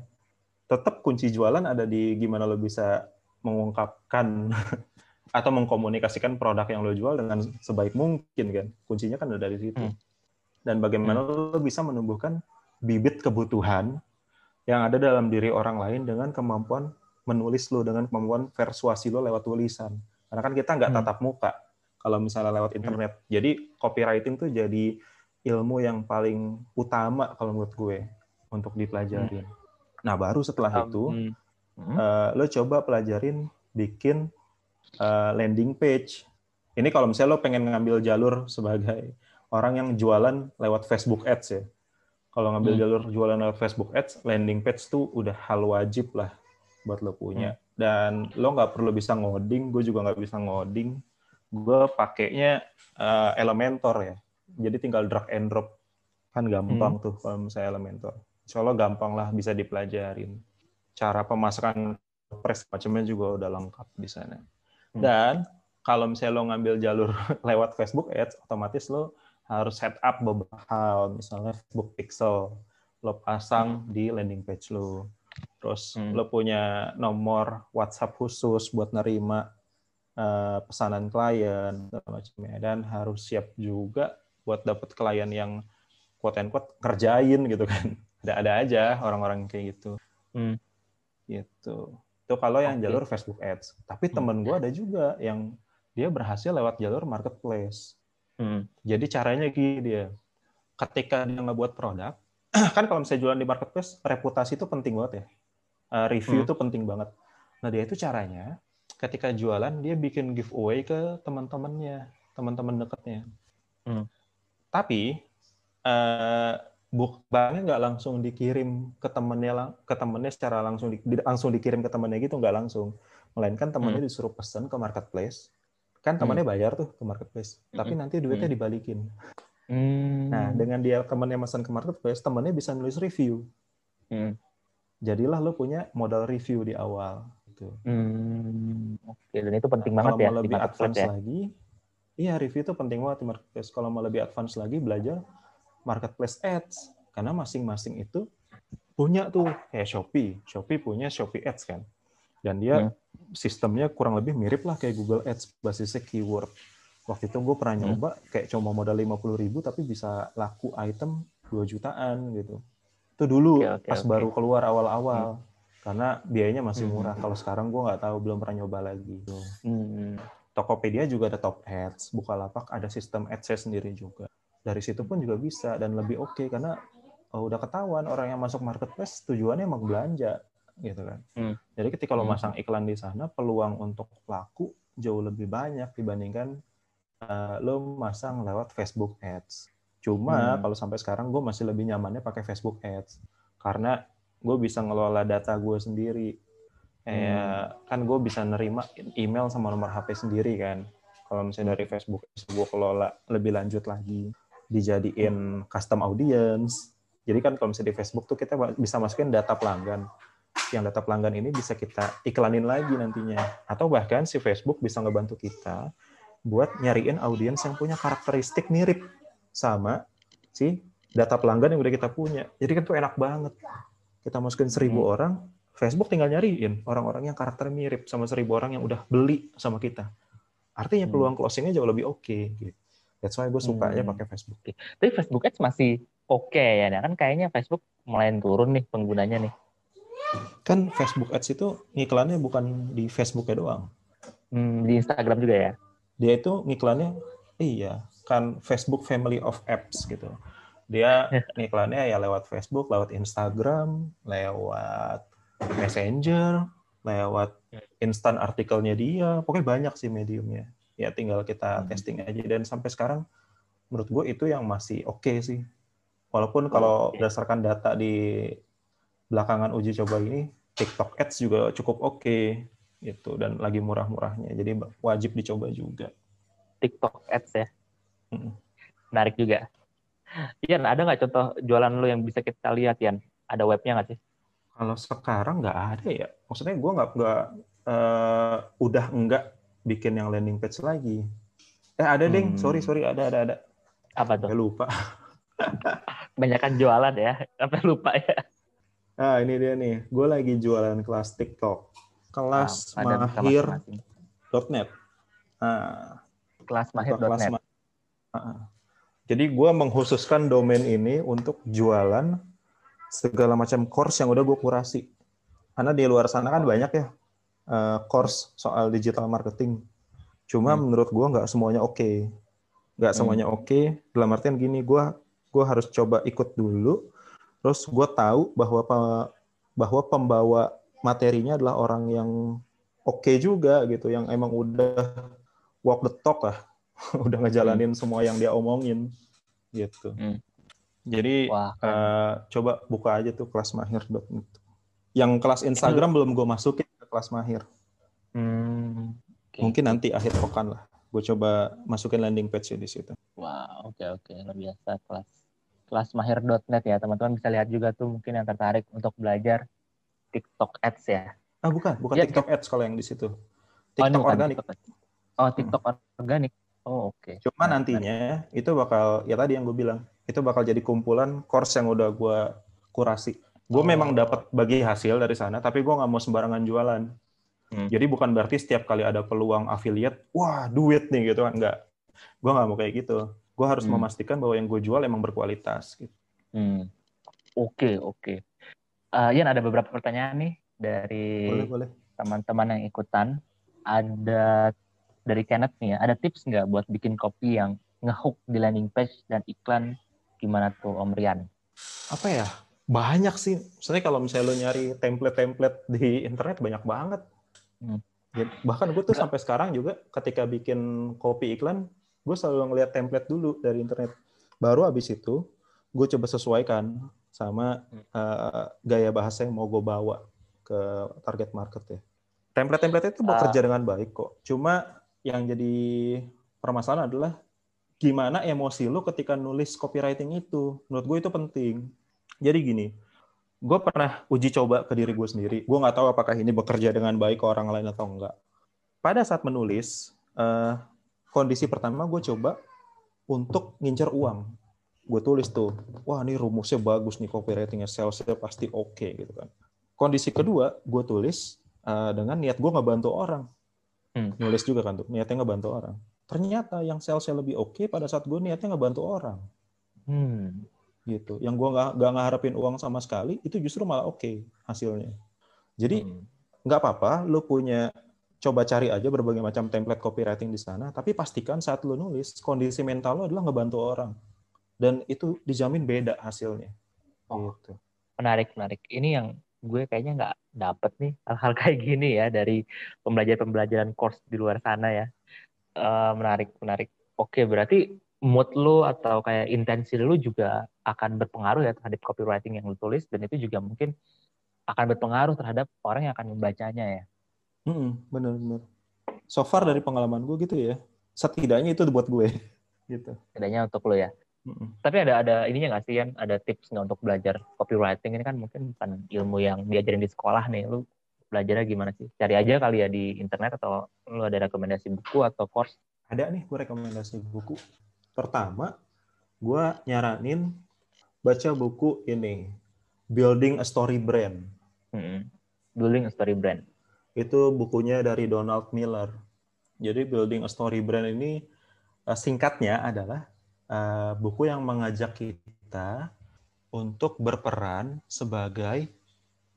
tetap kunci jualan ada di gimana lo bisa mengungkapkan atau mengkomunikasikan produk yang lo jual dengan sebaik mungkin kan. Kuncinya kan ada di situ. Hmm. Dan bagaimana hmm. lo bisa menumbuhkan bibit kebutuhan yang ada dalam diri orang lain dengan kemampuan menulis lo dengan kemampuan persuasi lo lewat tulisan. Karena kan kita nggak hmm. tatap muka kalau misalnya lewat hmm. internet. Jadi copywriting tuh jadi ilmu yang paling utama kalau menurut gue untuk dipelajarin. Hmm. Nah baru setelah um, itu hmm. Uh, lo coba pelajarin bikin uh, landing page. Ini kalau misalnya lo pengen ngambil jalur sebagai orang yang jualan lewat Facebook Ads ya kalau ngambil hmm. jalur jualan lewat Facebook Ads, landing page tuh udah hal wajib lah buat lo punya. Hmm. Dan lo nggak perlu bisa ngoding, gue juga nggak bisa ngoding. Gue pakainya uh, Elementor ya. Jadi tinggal drag and drop. Kan gampang hmm. tuh kalau misalnya Elementor. Insya Allah gampang lah bisa dipelajarin. Cara pemasakan press macamnya juga udah lengkap di sana. Hmm. Dan kalau misalnya lo ngambil jalur lewat Facebook Ads, otomatis lo harus set up beberapa hal, misalnya Facebook Pixel, lo pasang di landing page lo. Terus hmm. lo punya nomor WhatsApp khusus buat nerima uh, pesanan klien, macamnya. Dan harus siap juga buat dapet klien yang quote and quote kerjain gitu kan. Ada-ada aja orang-orang kayak gitu. Hmm. Gitu. Itu kalau yang okay. jalur Facebook Ads. Tapi hmm. temen gue ada juga yang dia berhasil lewat jalur marketplace. Hmm. Jadi caranya gini dia, ketika dia ngebuat produk, kan kalau misalnya jualan di marketplace, reputasi itu penting banget ya. Uh, review itu hmm. penting banget. Nah dia itu caranya, ketika jualan dia bikin giveaway ke teman-temannya, teman-teman dekatnya. Hmm. Tapi uh, buk barangnya nggak langsung dikirim ke temennya ke temennya secara langsung di, langsung dikirim ke temennya gitu nggak langsung melainkan temennya hmm. disuruh pesan ke marketplace kan temannya hmm. bayar tuh ke marketplace hmm. tapi nanti duitnya hmm. dibalikin hmm. nah dengan dia temannya pesan ke marketplace temannya bisa nulis review hmm. jadilah lo punya modal review di awal gitu hmm. oke dan itu penting nah, banget kalau ya mau lebih advance ya? lagi iya review itu penting banget di marketplace kalau mau lebih advance lagi belajar marketplace ads karena masing-masing itu punya tuh kayak Shopee Shopee punya Shopee ads kan dan dia hmm. sistemnya kurang lebih mirip lah kayak Google Ads basisnya keyword waktu itu gue pernah hmm. nyoba hmm. kayak cuma modal lima puluh ribu tapi bisa laku item 2 jutaan gitu itu dulu okay, okay, pas okay. baru keluar awal-awal hmm. karena biayanya masih hmm. murah hmm. kalau sekarang gue nggak tahu belum pernah nyoba lagi hmm. Tokopedia juga ada top ads Bukalapak ada sistem ads sendiri juga dari situ pun juga bisa dan lebih oke okay, karena oh, udah ketahuan orang yang masuk marketplace tujuannya emang belanja gitu kan. Hmm. Jadi ketika lo hmm. masang iklan di sana, peluang untuk laku jauh lebih banyak dibandingkan uh, lo masang lewat Facebook Ads. Cuma hmm. kalau sampai sekarang gue masih lebih nyamannya pakai Facebook Ads karena gue bisa ngelola data gue sendiri. Kayak hmm. kan gue bisa nerima email sama nomor HP sendiri kan. Kalau misalnya dari Facebook gue kelola lebih lanjut lagi, dijadiin custom audience. Jadi kan kalau misalnya di Facebook tuh kita bisa masukin data pelanggan yang data pelanggan ini bisa kita iklanin lagi nantinya. Atau bahkan si Facebook bisa ngebantu kita buat nyariin audiens yang punya karakteristik mirip sama si data pelanggan yang udah kita punya. Jadi kan tuh enak banget. Kita masukin seribu hmm. orang, Facebook tinggal nyariin orang-orang yang karakter mirip sama seribu orang yang udah beli sama kita. Artinya hmm. peluang closingnya jauh lebih oke. Okay, gitu. That's why gue sukanya Hmm. pakai Facebook. Tapi Facebook Ads masih oke ya, nah kan kayaknya Facebook mulai turun nih penggunanya nih. Kan Facebook Ads itu ngiklannya bukan di Facebooknya doang. Hmm, di Instagram juga ya. Dia itu ngiklannya, iya, kan Facebook Family of Apps gitu. Dia ngiklannya ya lewat Facebook, lewat Instagram, lewat Messenger, lewat instan artikelnya dia. Pokoknya banyak sih mediumnya. Ya tinggal kita Hmm. testing aja. Dan sampai sekarang menurut gue itu yang masih oke sih. Walaupun kalau berdasarkan data di belakangan uji coba ini, TikTok Ads juga cukup oke gitu dan lagi murah-murahnya. Jadi wajib dicoba juga. TikTok Ads ya. Menarik juga. Ian, ada nggak contoh jualan lu yang bisa kita lihat, Ian? Ada webnya nggak sih? Kalau sekarang nggak ada ya. Maksudnya gue nggak nggak eh, udah nggak bikin yang landing page lagi. Eh ada ding, Hmm. sorry sorry ada ada ada. Apa tuh? Saya lupa. Kebanyakan jualan ya. Sampai lupa ya. Ah ini dia nih. Gue lagi jualan kelas TikTok. Kelas Nah, mahir.net. masing-masing. Ah, Kelas atau kelas ma- Ah. Jadi gue mengkhususkan domain ini untuk jualan segala macam course yang udah gue kurasi. Karena di luar sana kan banyak ya eh, course soal digital marketing. Cuma Hmm. menurut gue nggak semuanya oke. Nggak Hmm. semuanya oke. Dalam artian gini, gue gue harus coba ikut dulu. Terus gue tahu bahwa bahwa pembawa materinya adalah orang yang oke juga gitu, yang emang udah walk the talk lah, udah ngejalanin semua yang dia omongin gitu. Hmm. Jadi Wah, eh, coba buka aja tuh kelas mahir.net. Yang kelas Instagram belum gue masukin ke kelas mahir. Hmm, oke. Mungkin nanti akhir pekan lah. Gue coba masukin landing page di situ. Wah, oke oke, luar biasa kelas kelas mahir.net ya, teman-teman bisa lihat juga tuh mungkin yang tertarik untuk belajar TikTok Ads ya. Ah bukan, bukan Iya, TikTok Ads kalau yang di situ. Oh, TikTok bukan organik. TikTok. Oh, TikTok organik. Oh, oke. Cuma Nah, nantinya itu bakal ya tadi yang gue bilang itu bakal jadi kumpulan course yang udah gue kurasi. Gue Oh. memang dapat bagi hasil dari sana, tapi gue nggak mau sembarangan jualan. Hmm. Jadi bukan berarti setiap kali ada peluang affiliate, wah duit nih gitu kan enggak. Gue nggak mau kayak gitu. Gue harus Hmm. memastikan bahwa yang gue jual emang berkualitas. Gitu. Hmm. Oke, oke. Eh, Ian ada beberapa pertanyaan nih dari Boleh boleh. teman-teman yang ikutan. Ada dari Kenneth nih ya, ada tips nggak buat bikin copy yang ngehook di landing page dan iklan gimana tuh Om Rian? Apa ya? Banyak sih. Misalnya kalau misalnya lo nyari template-template di internet banyak banget. Hmm. Ya, bahkan gue tuh sampai sekarang juga ketika bikin copy iklan, gue selalu ngeliat template dulu dari internet. Baru abis itu gue coba sesuaikan sama eh, gaya bahasa yang mau gue bawa ke target market ya. Template-template itu Ah. bekerja dengan baik kok. Cuma yang jadi permasalahan adalah gimana emosi lu ketika nulis copywriting itu. Menurut gue itu penting. Jadi gini, gue pernah uji coba ke diri gue sendiri. Gue nggak tahu apakah ini bekerja dengan baik ke orang lain atau enggak. Pada saat menulis, eh, kondisi pertama gue coba untuk ngincer uang. Gue tulis tuh, wah ini rumusnya bagus nih copywritingnya, salesnya pasti oke gitu kan. Kondisi kedua, gue tulis eh, dengan niat gue ngebantu orang. Hmm. Nulis juga kan tuh, niatnya ngebantu orang. Ternyata yang salesnya lebih oke pada saat gue niatnya ngebantu orang Hmm. gitu. Yang gue nggak nggak ngeharapin uang sama sekali, itu justru malah oke hasilnya. Jadi Hmm. nggak apa-apa, lu punya coba cari aja berbagai macam template copywriting di sana, tapi pastikan saat lu nulis kondisi mental lu adalah ngebantu orang, dan itu dijamin beda hasilnya. Oh. Gitu. menarik menarik ini yang gue kayaknya nggak dapet nih hal-hal kayak gini ya dari pembelajaran-pembelajaran course di luar sana ya Eh, menarik menarik oke berarti mood lu atau kayak intensi lu juga akan berpengaruh ya terhadap copywriting yang lu tulis dan itu juga mungkin akan berpengaruh terhadap orang yang akan membacanya ya Mm-mm, bener-bener. So far dari pengalaman gue gitu ya, setidaknya itu buat gue. gitu. setidaknya untuk lu ya Mm-mm. tapi ada ada ininya nggak sih kan ada tips nggak untuk belajar copywriting ini kan mungkin bukan ilmu yang diajarin di sekolah nih lu belajarnya gimana sih cari aja kali ya di internet atau lu ada rekomendasi buku atau course Ada nih gue rekomendasi buku. Pertama, gue nyaranin baca buku ini, Building a Story Brand. Mm-mm. building a story brand Itu bukunya dari Donald Miller. Jadi Building a Story Brand ini uh, singkatnya adalah uh, buku yang mengajak kita untuk berperan sebagai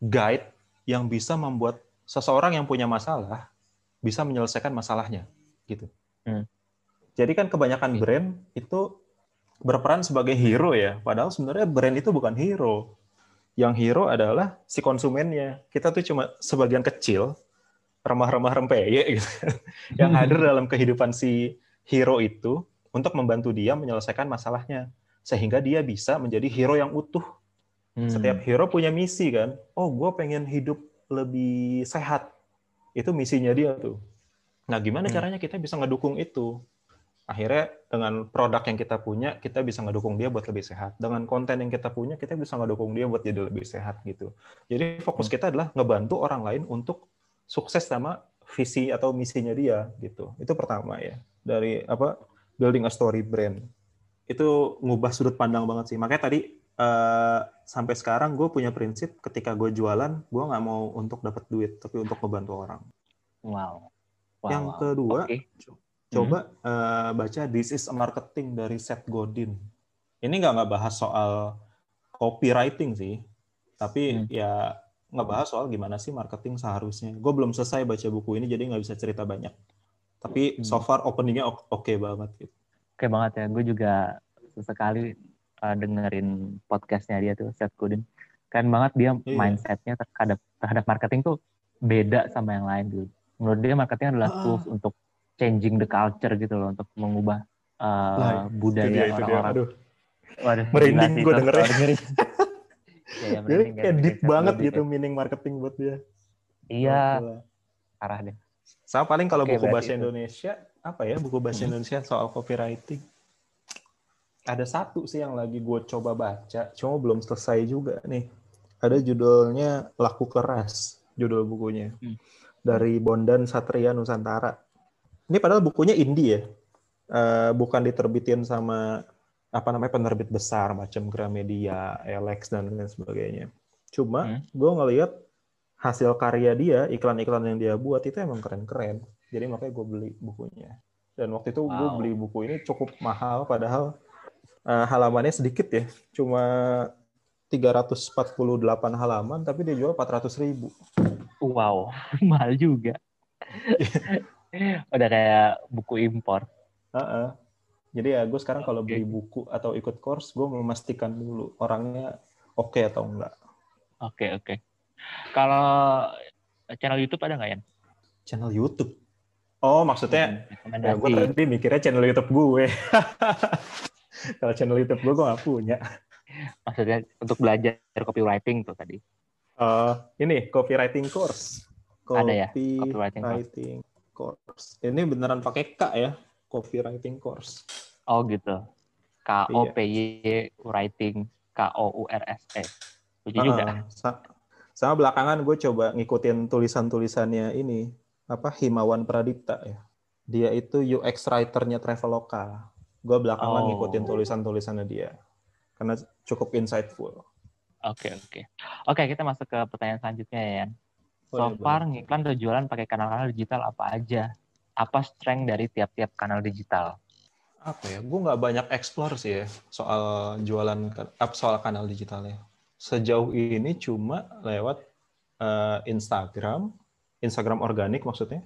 guide yang bisa membuat seseorang yang punya masalah bisa menyelesaikan masalahnya gitu. Hmm. Jadi kan kebanyakan brand itu berperan sebagai hero ya, padahal sebenarnya brand itu bukan hero. Yang hero adalah si konsumennya. Kita tuh cuma sebagian kecil remah-remah rempeye gitu, yang hadir dalam kehidupan si hero itu untuk membantu dia menyelesaikan masalahnya sehingga dia bisa menjadi hero yang utuh. Hmm. Setiap hero punya misi kan. Oh, gue pengen hidup lebih sehat itu misinya dia tuh. Nah, gimana hmm. caranya kita bisa ngedukung itu? Akhirnya dengan produk yang kita punya, kita bisa ngedukung dia buat lebih sehat. Dengan konten yang kita punya, kita bisa ngedukung dia buat jadi lebih sehat gitu. Jadi fokus hmm. kita adalah ngebantu orang lain untuk sukses sama visi atau misinya dia gitu. Itu pertama ya. Dari apa? Building a story brand. Itu ngubah sudut pandang banget sih. Makanya tadi uh, sampai sekarang gue punya prinsip ketika gue jualan gue nggak mau untuk dapat duit tapi untuk membantu orang. Wow. wow yang kedua okay. coba hmm. uh, baca This is Marketing dari Seth Godin. Ini nggak nggak bahas soal copywriting sih, tapi hmm. ya nggak bahas soal gimana sih marketing seharusnya. Gue belum selesai baca buku ini jadi nggak bisa cerita banyak. Tapi hmm. so far openingnya oke okay banget gitu. Oke okay banget ya. Gue juga sesekali uh, dengerin podcastnya dia tuh Seth Godin kan banget dia iya. mindsetnya terhadap terhadap marketing tuh beda sama yang lain gitu menurut dia marketing adalah uh. tools untuk changing the culture gitu loh untuk mengubah uh, nah, budaya orang-orang Waduh, merinding gue dengerin. Ya, ya, Jadi kayak deep banget gitu ya. meaning marketing buat dia. Iya. Arah deh. Sama paling kalau buku bahasa itu. Indonesia apa ya buku bahasa hmm. Indonesia soal copywriting ada satu sih yang lagi gue coba baca, cuma belum selesai juga nih. Ada judulnya Laku Keras, judul bukunya. Hmm. Dari Bondan Satria Nusantara. Ini padahal bukunya indie ya. Uh, bukan diterbitin sama apa namanya penerbit besar macam Gramedia, Alex dan lain sebagainya. Cuma hmm. gue ngelihat hasil karya dia, iklan-iklan yang dia buat itu emang keren-keren. Jadi makanya gue beli bukunya. Dan waktu itu wow. gue beli buku ini cukup mahal, padahal uh, halamannya sedikit ya, cuma 348 halaman, tapi dia jual 400 ribu. Wow, mahal juga. Udah kayak buku impor. Uh -uh. Jadi ya gue sekarang kalau beli buku atau ikut course, gue memastikan dulu orangnya oke okay atau enggak. Oke, okay, oke. Okay. Kalau channel YouTube ada nggak ya? Channel YouTube? Oh, maksudnya ya gue tadi mikirnya channel YouTube gue. Kalau channel YouTube gue, gue gak punya. Maksudnya untuk belajar copywriting tuh tadi? Uh, ini copywriting course. Copy Ada ya? Copywriting course. course. Ini beneran pakai K ya? Copywriting course. Oh gitu. K O P Y writing K O U R S E. Lucu uh, juga. sama belakangan gue coba ngikutin tulisan-tulisannya ini apa Himawan Pradipta ya. Dia itu UX writer-nya Traveloka gue belakangan oh. ngikutin tulisan-tulisannya dia karena cukup insightful. Oke okay, oke okay. oke okay, kita masuk ke pertanyaan selanjutnya ya. So far ngiklan atau jualan pakai kanal-kanal digital apa aja? Apa strength dari tiap-tiap kanal digital? Apa ya? Gue nggak banyak explore sih ya soal jualan soal kanal digitalnya. Sejauh ini cuma lewat uh, Instagram, Instagram organik maksudnya,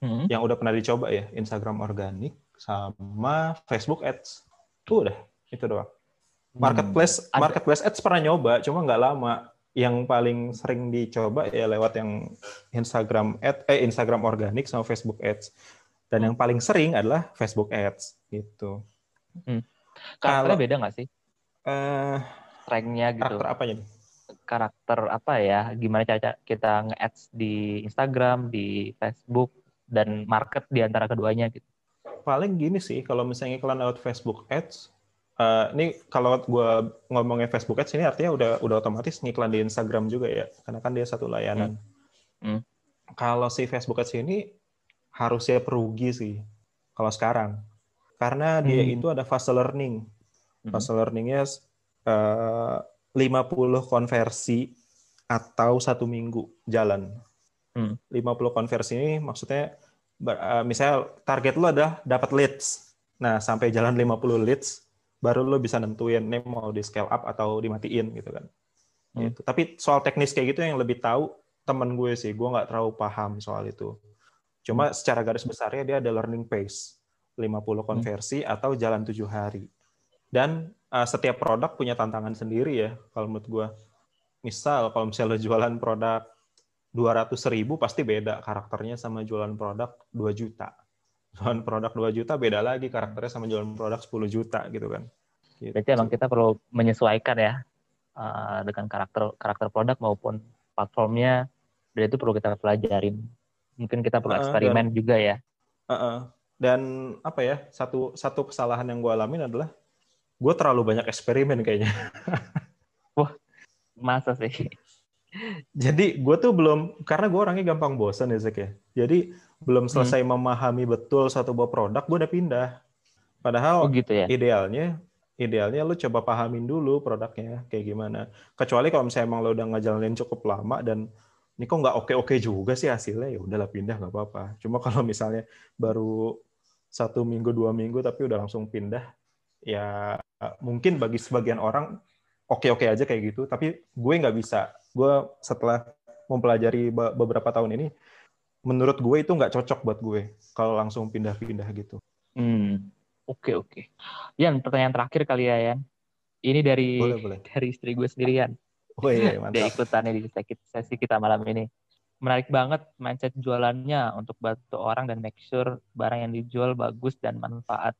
hmm. yang udah pernah dicoba ya Instagram organik sama Facebook Ads. Tuh udah, itu doang. Hmm. Marketplace hmm. marketplace ads pernah nyoba, cuma nggak lama. Yang paling sering dicoba ya lewat yang Instagram ad eh Instagram organik sama Facebook Ads. Dan yang paling sering adalah Facebook Ads gitu. Hmm. Karakternya Kalau, beda nggak sih? Uh, Strength-nya gitu. Karakter apa nih? Karakter apa ya? Gimana cara kita nge-ads di Instagram, di Facebook, dan market di antara keduanya gitu paling gini sih kalau misalnya iklan lewat Facebook Ads uh, ini kalau gue ngomongnya Facebook Ads ini artinya udah udah otomatis ngiklan di Instagram juga ya karena kan dia satu layanan hmm. Hmm. kalau si Facebook Ads ini harusnya perugi sih kalau sekarang karena dia hmm. itu ada fast learning hmm. fast learningnya uh, 50 konversi atau satu minggu jalan hmm. 50 konversi ini maksudnya uh, misalnya target lo adalah dapat leads Nah, sampai jalan 50 leads, baru lo bisa nentuin nih mau di scale up atau dimatiin gitu kan. Hmm. Gitu. Tapi soal teknis kayak gitu yang lebih tahu temen gue sih, gue nggak terlalu paham soal itu. Cuma hmm. secara garis besarnya dia ada learning pace, 50 hmm. konversi hmm. atau jalan tujuh hari. Dan uh, setiap produk punya tantangan sendiri ya, kalau menurut gue. Misal kalau misalnya lo jualan produk 200 ribu pasti beda karakternya sama jualan produk 2 juta jualan produk 2 juta beda lagi karakternya sama jualan produk 10 juta gitu kan. Gitu. Berarti emang kita perlu menyesuaikan ya uh, dengan karakter karakter produk maupun platformnya. Dan itu perlu kita pelajarin. Mungkin kita perlu uh, eksperimen dan, juga ya. Uh, uh. Dan apa ya? Satu satu kesalahan yang gue alamin adalah gue terlalu banyak eksperimen kayaknya. Wah, masa sih? Jadi gue tuh belum karena gue orangnya gampang bosan ya Zek ya. Jadi belum hmm. selesai hmm. memahami betul satu buah produk, gue udah pindah. Padahal oh, gitu ya? idealnya, idealnya lu coba pahamin dulu produknya kayak gimana. Kecuali kalau misalnya emang lo udah ngejalanin cukup lama dan ini kok nggak oke-oke juga sih hasilnya, ya udahlah pindah nggak apa-apa. Cuma kalau misalnya baru satu minggu dua minggu tapi udah langsung pindah, ya mungkin bagi sebagian orang oke-oke aja kayak gitu. Tapi gue nggak bisa. Gue setelah mempelajari beberapa tahun ini, menurut gue itu nggak cocok buat gue kalau langsung pindah-pindah gitu. Hmm. Oke oke. Yan, pertanyaan terakhir kali ya Yan. Ini dari boleh, boleh. dari istri gue sendirian. Oh iya, mantap. Dia ikutannya di sesi kita malam ini. Menarik banget mindset jualannya untuk bantu orang dan make sure barang yang dijual bagus dan manfaat.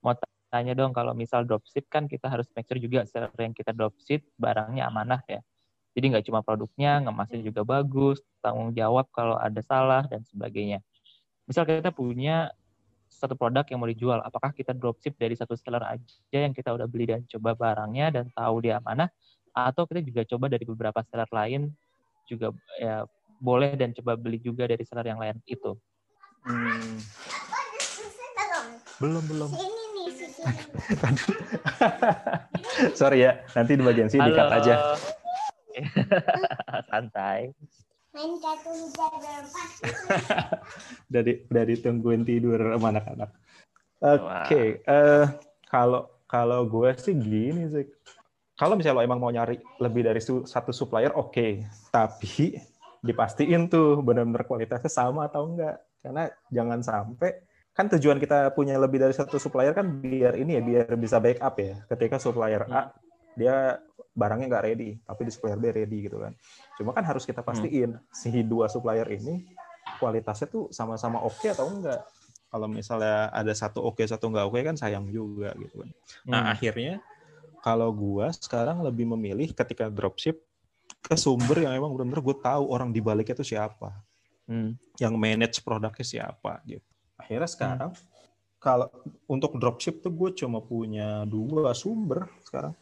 Mau tanya dong kalau misal dropship kan kita harus make sure juga seller yang kita dropship barangnya amanah ya. Jadi nggak cuma produknya, ngemasnya juga bagus, tanggung jawab kalau ada salah dan sebagainya. Misal kita punya satu produk yang mau dijual, apakah kita dropship dari satu seller aja yang kita udah beli dan coba barangnya dan tahu dia mana, atau kita juga coba dari beberapa seller lain juga ya boleh dan coba beli juga dari seller yang lain itu. Hmm. Belum belum. Sorry ya, nanti di bagian sini dikat aja. santai main dari dari tungguin tidur sama anak-anak oke okay. uh, eh, kalau kalau gue sih gini sih kalau misalnya lo emang mau nyari lebih dari satu supplier oke okay. tapi dipastiin tuh benar-benar kualitasnya sama atau enggak karena jangan sampai kan tujuan kita punya lebih dari satu supplier kan biar ini ya biar bisa backup ya ketika supplier A hmm. dia barangnya nggak ready, tapi di supplier B ready gitu kan. Cuma kan harus kita pastiin hmm. si dua supplier ini kualitasnya tuh sama-sama oke okay atau enggak. Kalau misalnya ada satu oke, okay, satu nggak oke okay, kan sayang juga gitu kan. Nah hmm. akhirnya kalau gua sekarang lebih memilih ketika dropship ke sumber yang emang benar-benar gue tahu orang di baliknya itu siapa, hmm. yang manage produknya siapa gitu. Akhirnya sekarang hmm. kalau untuk dropship tuh gue cuma punya dua sumber sekarang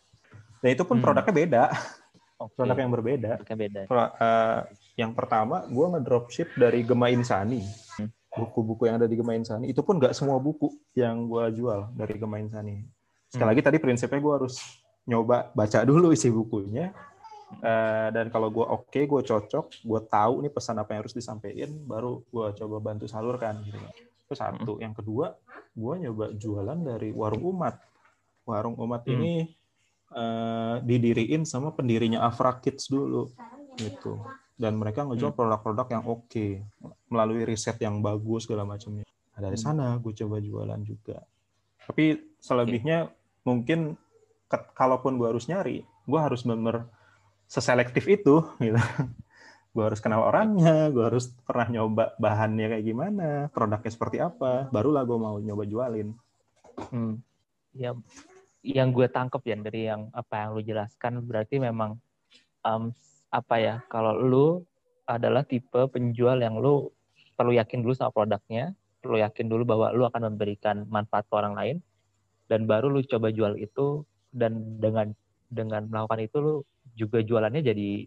dan itu pun hmm. produknya beda. Okay. Produk yang berbeda. beda. Pro, uh, yang pertama, gue ngedropship dari Gema Insani. Hmm. Buku-buku yang ada di Gema Insani. Itu pun nggak semua buku yang gue jual dari Gema Insani. Sekali hmm. lagi tadi prinsipnya gue harus nyoba baca dulu isi bukunya. Uh, dan kalau gue oke, okay, gue cocok, gue tahu nih pesan apa yang harus disampaikan, baru gue coba bantu salurkan. Gitu. Itu satu. Hmm. Yang kedua, gue nyoba jualan dari warung umat. Warung umat hmm. ini uh, didiriin sama pendirinya Afra Kids dulu gitu dan mereka ngejual hmm. produk-produk yang oke okay, melalui riset yang bagus segala macamnya nah, dari hmm. sana gue coba jualan juga tapi selebihnya mungkin kalaupun gue harus nyari gue harus bener seselektif itu gitu gue harus kenal orangnya gue harus pernah nyoba bahannya kayak gimana produknya seperti apa barulah gue mau nyoba jualin hmm. ya yang gue tangkep ya dari yang apa yang lu jelaskan berarti memang um, apa ya kalau lu adalah tipe penjual yang lu perlu yakin dulu sama produknya perlu yakin dulu bahwa lu akan memberikan manfaat ke orang lain dan baru lu coba jual itu dan dengan dengan melakukan itu lu juga jualannya jadi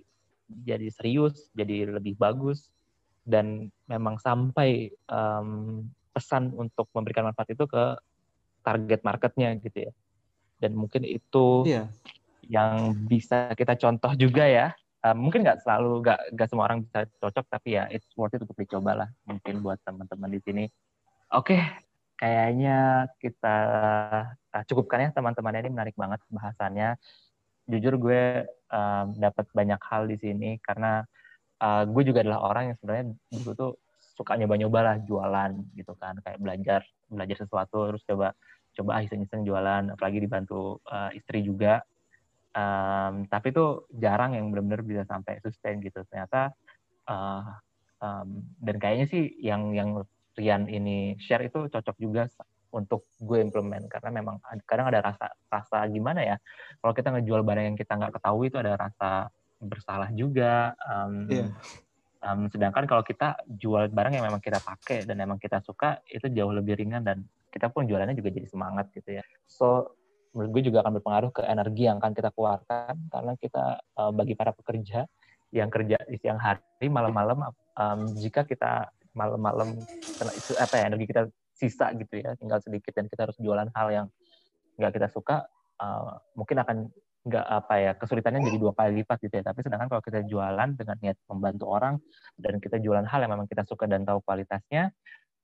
jadi serius jadi lebih bagus dan memang sampai um, pesan untuk memberikan manfaat itu ke target marketnya gitu ya dan mungkin itu yeah. yang bisa kita contoh juga ya uh, mungkin nggak selalu nggak nggak semua orang bisa cocok tapi ya it's worth it untuk dicoba lah mungkin buat teman-teman di sini oke okay. Kayaknya kita uh, cukupkan ya teman-teman. Ini menarik banget bahasannya. Jujur gue um, dapat banyak hal di sini karena uh, gue juga adalah orang yang sebenarnya dulu tuh suka nyoba-nyoba lah jualan gitu kan. Kayak belajar belajar sesuatu terus coba coba iseng-iseng jualan. Apalagi dibantu uh, istri juga. Um, tapi itu jarang yang benar-benar bisa sampai sustain gitu. Ternyata uh, um, dan kayaknya sih yang yang Rian ini share itu cocok juga untuk gue implement karena memang kadang ada rasa rasa gimana ya kalau kita ngejual barang yang kita nggak ketahui itu ada rasa bersalah juga um, yeah. um, sedangkan kalau kita jual barang yang memang kita pakai dan memang kita suka itu jauh lebih ringan dan kita pun jualannya juga jadi semangat gitu ya so menurut gue juga akan berpengaruh ke energi yang akan kita keluarkan karena kita uh, bagi para pekerja yang kerja di siang hari malam-malam um, jika kita malam-malam itu apa ya energi kita sisa gitu ya tinggal sedikit dan kita harus jualan hal yang nggak kita suka uh, mungkin akan nggak apa ya kesulitannya jadi dua kali lipat gitu ya tapi sedangkan kalau kita jualan dengan niat membantu orang dan kita jualan hal yang memang kita suka dan tahu kualitasnya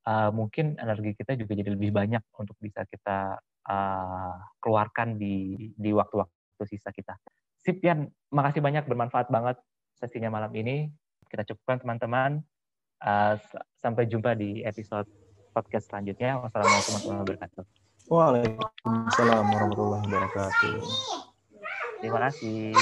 uh, mungkin energi kita juga jadi lebih banyak untuk bisa kita uh, keluarkan di di waktu-waktu sisa kita. Sip Yan, makasih banyak bermanfaat banget sesinya malam ini. Kita cukupkan teman-teman. Uh, sampai jumpa di episode podcast selanjutnya. Wassalamualaikum warahmatullahi wabarakatuh. Waalaikumsalam warahmatullahi wabarakatuh. Terima kasih.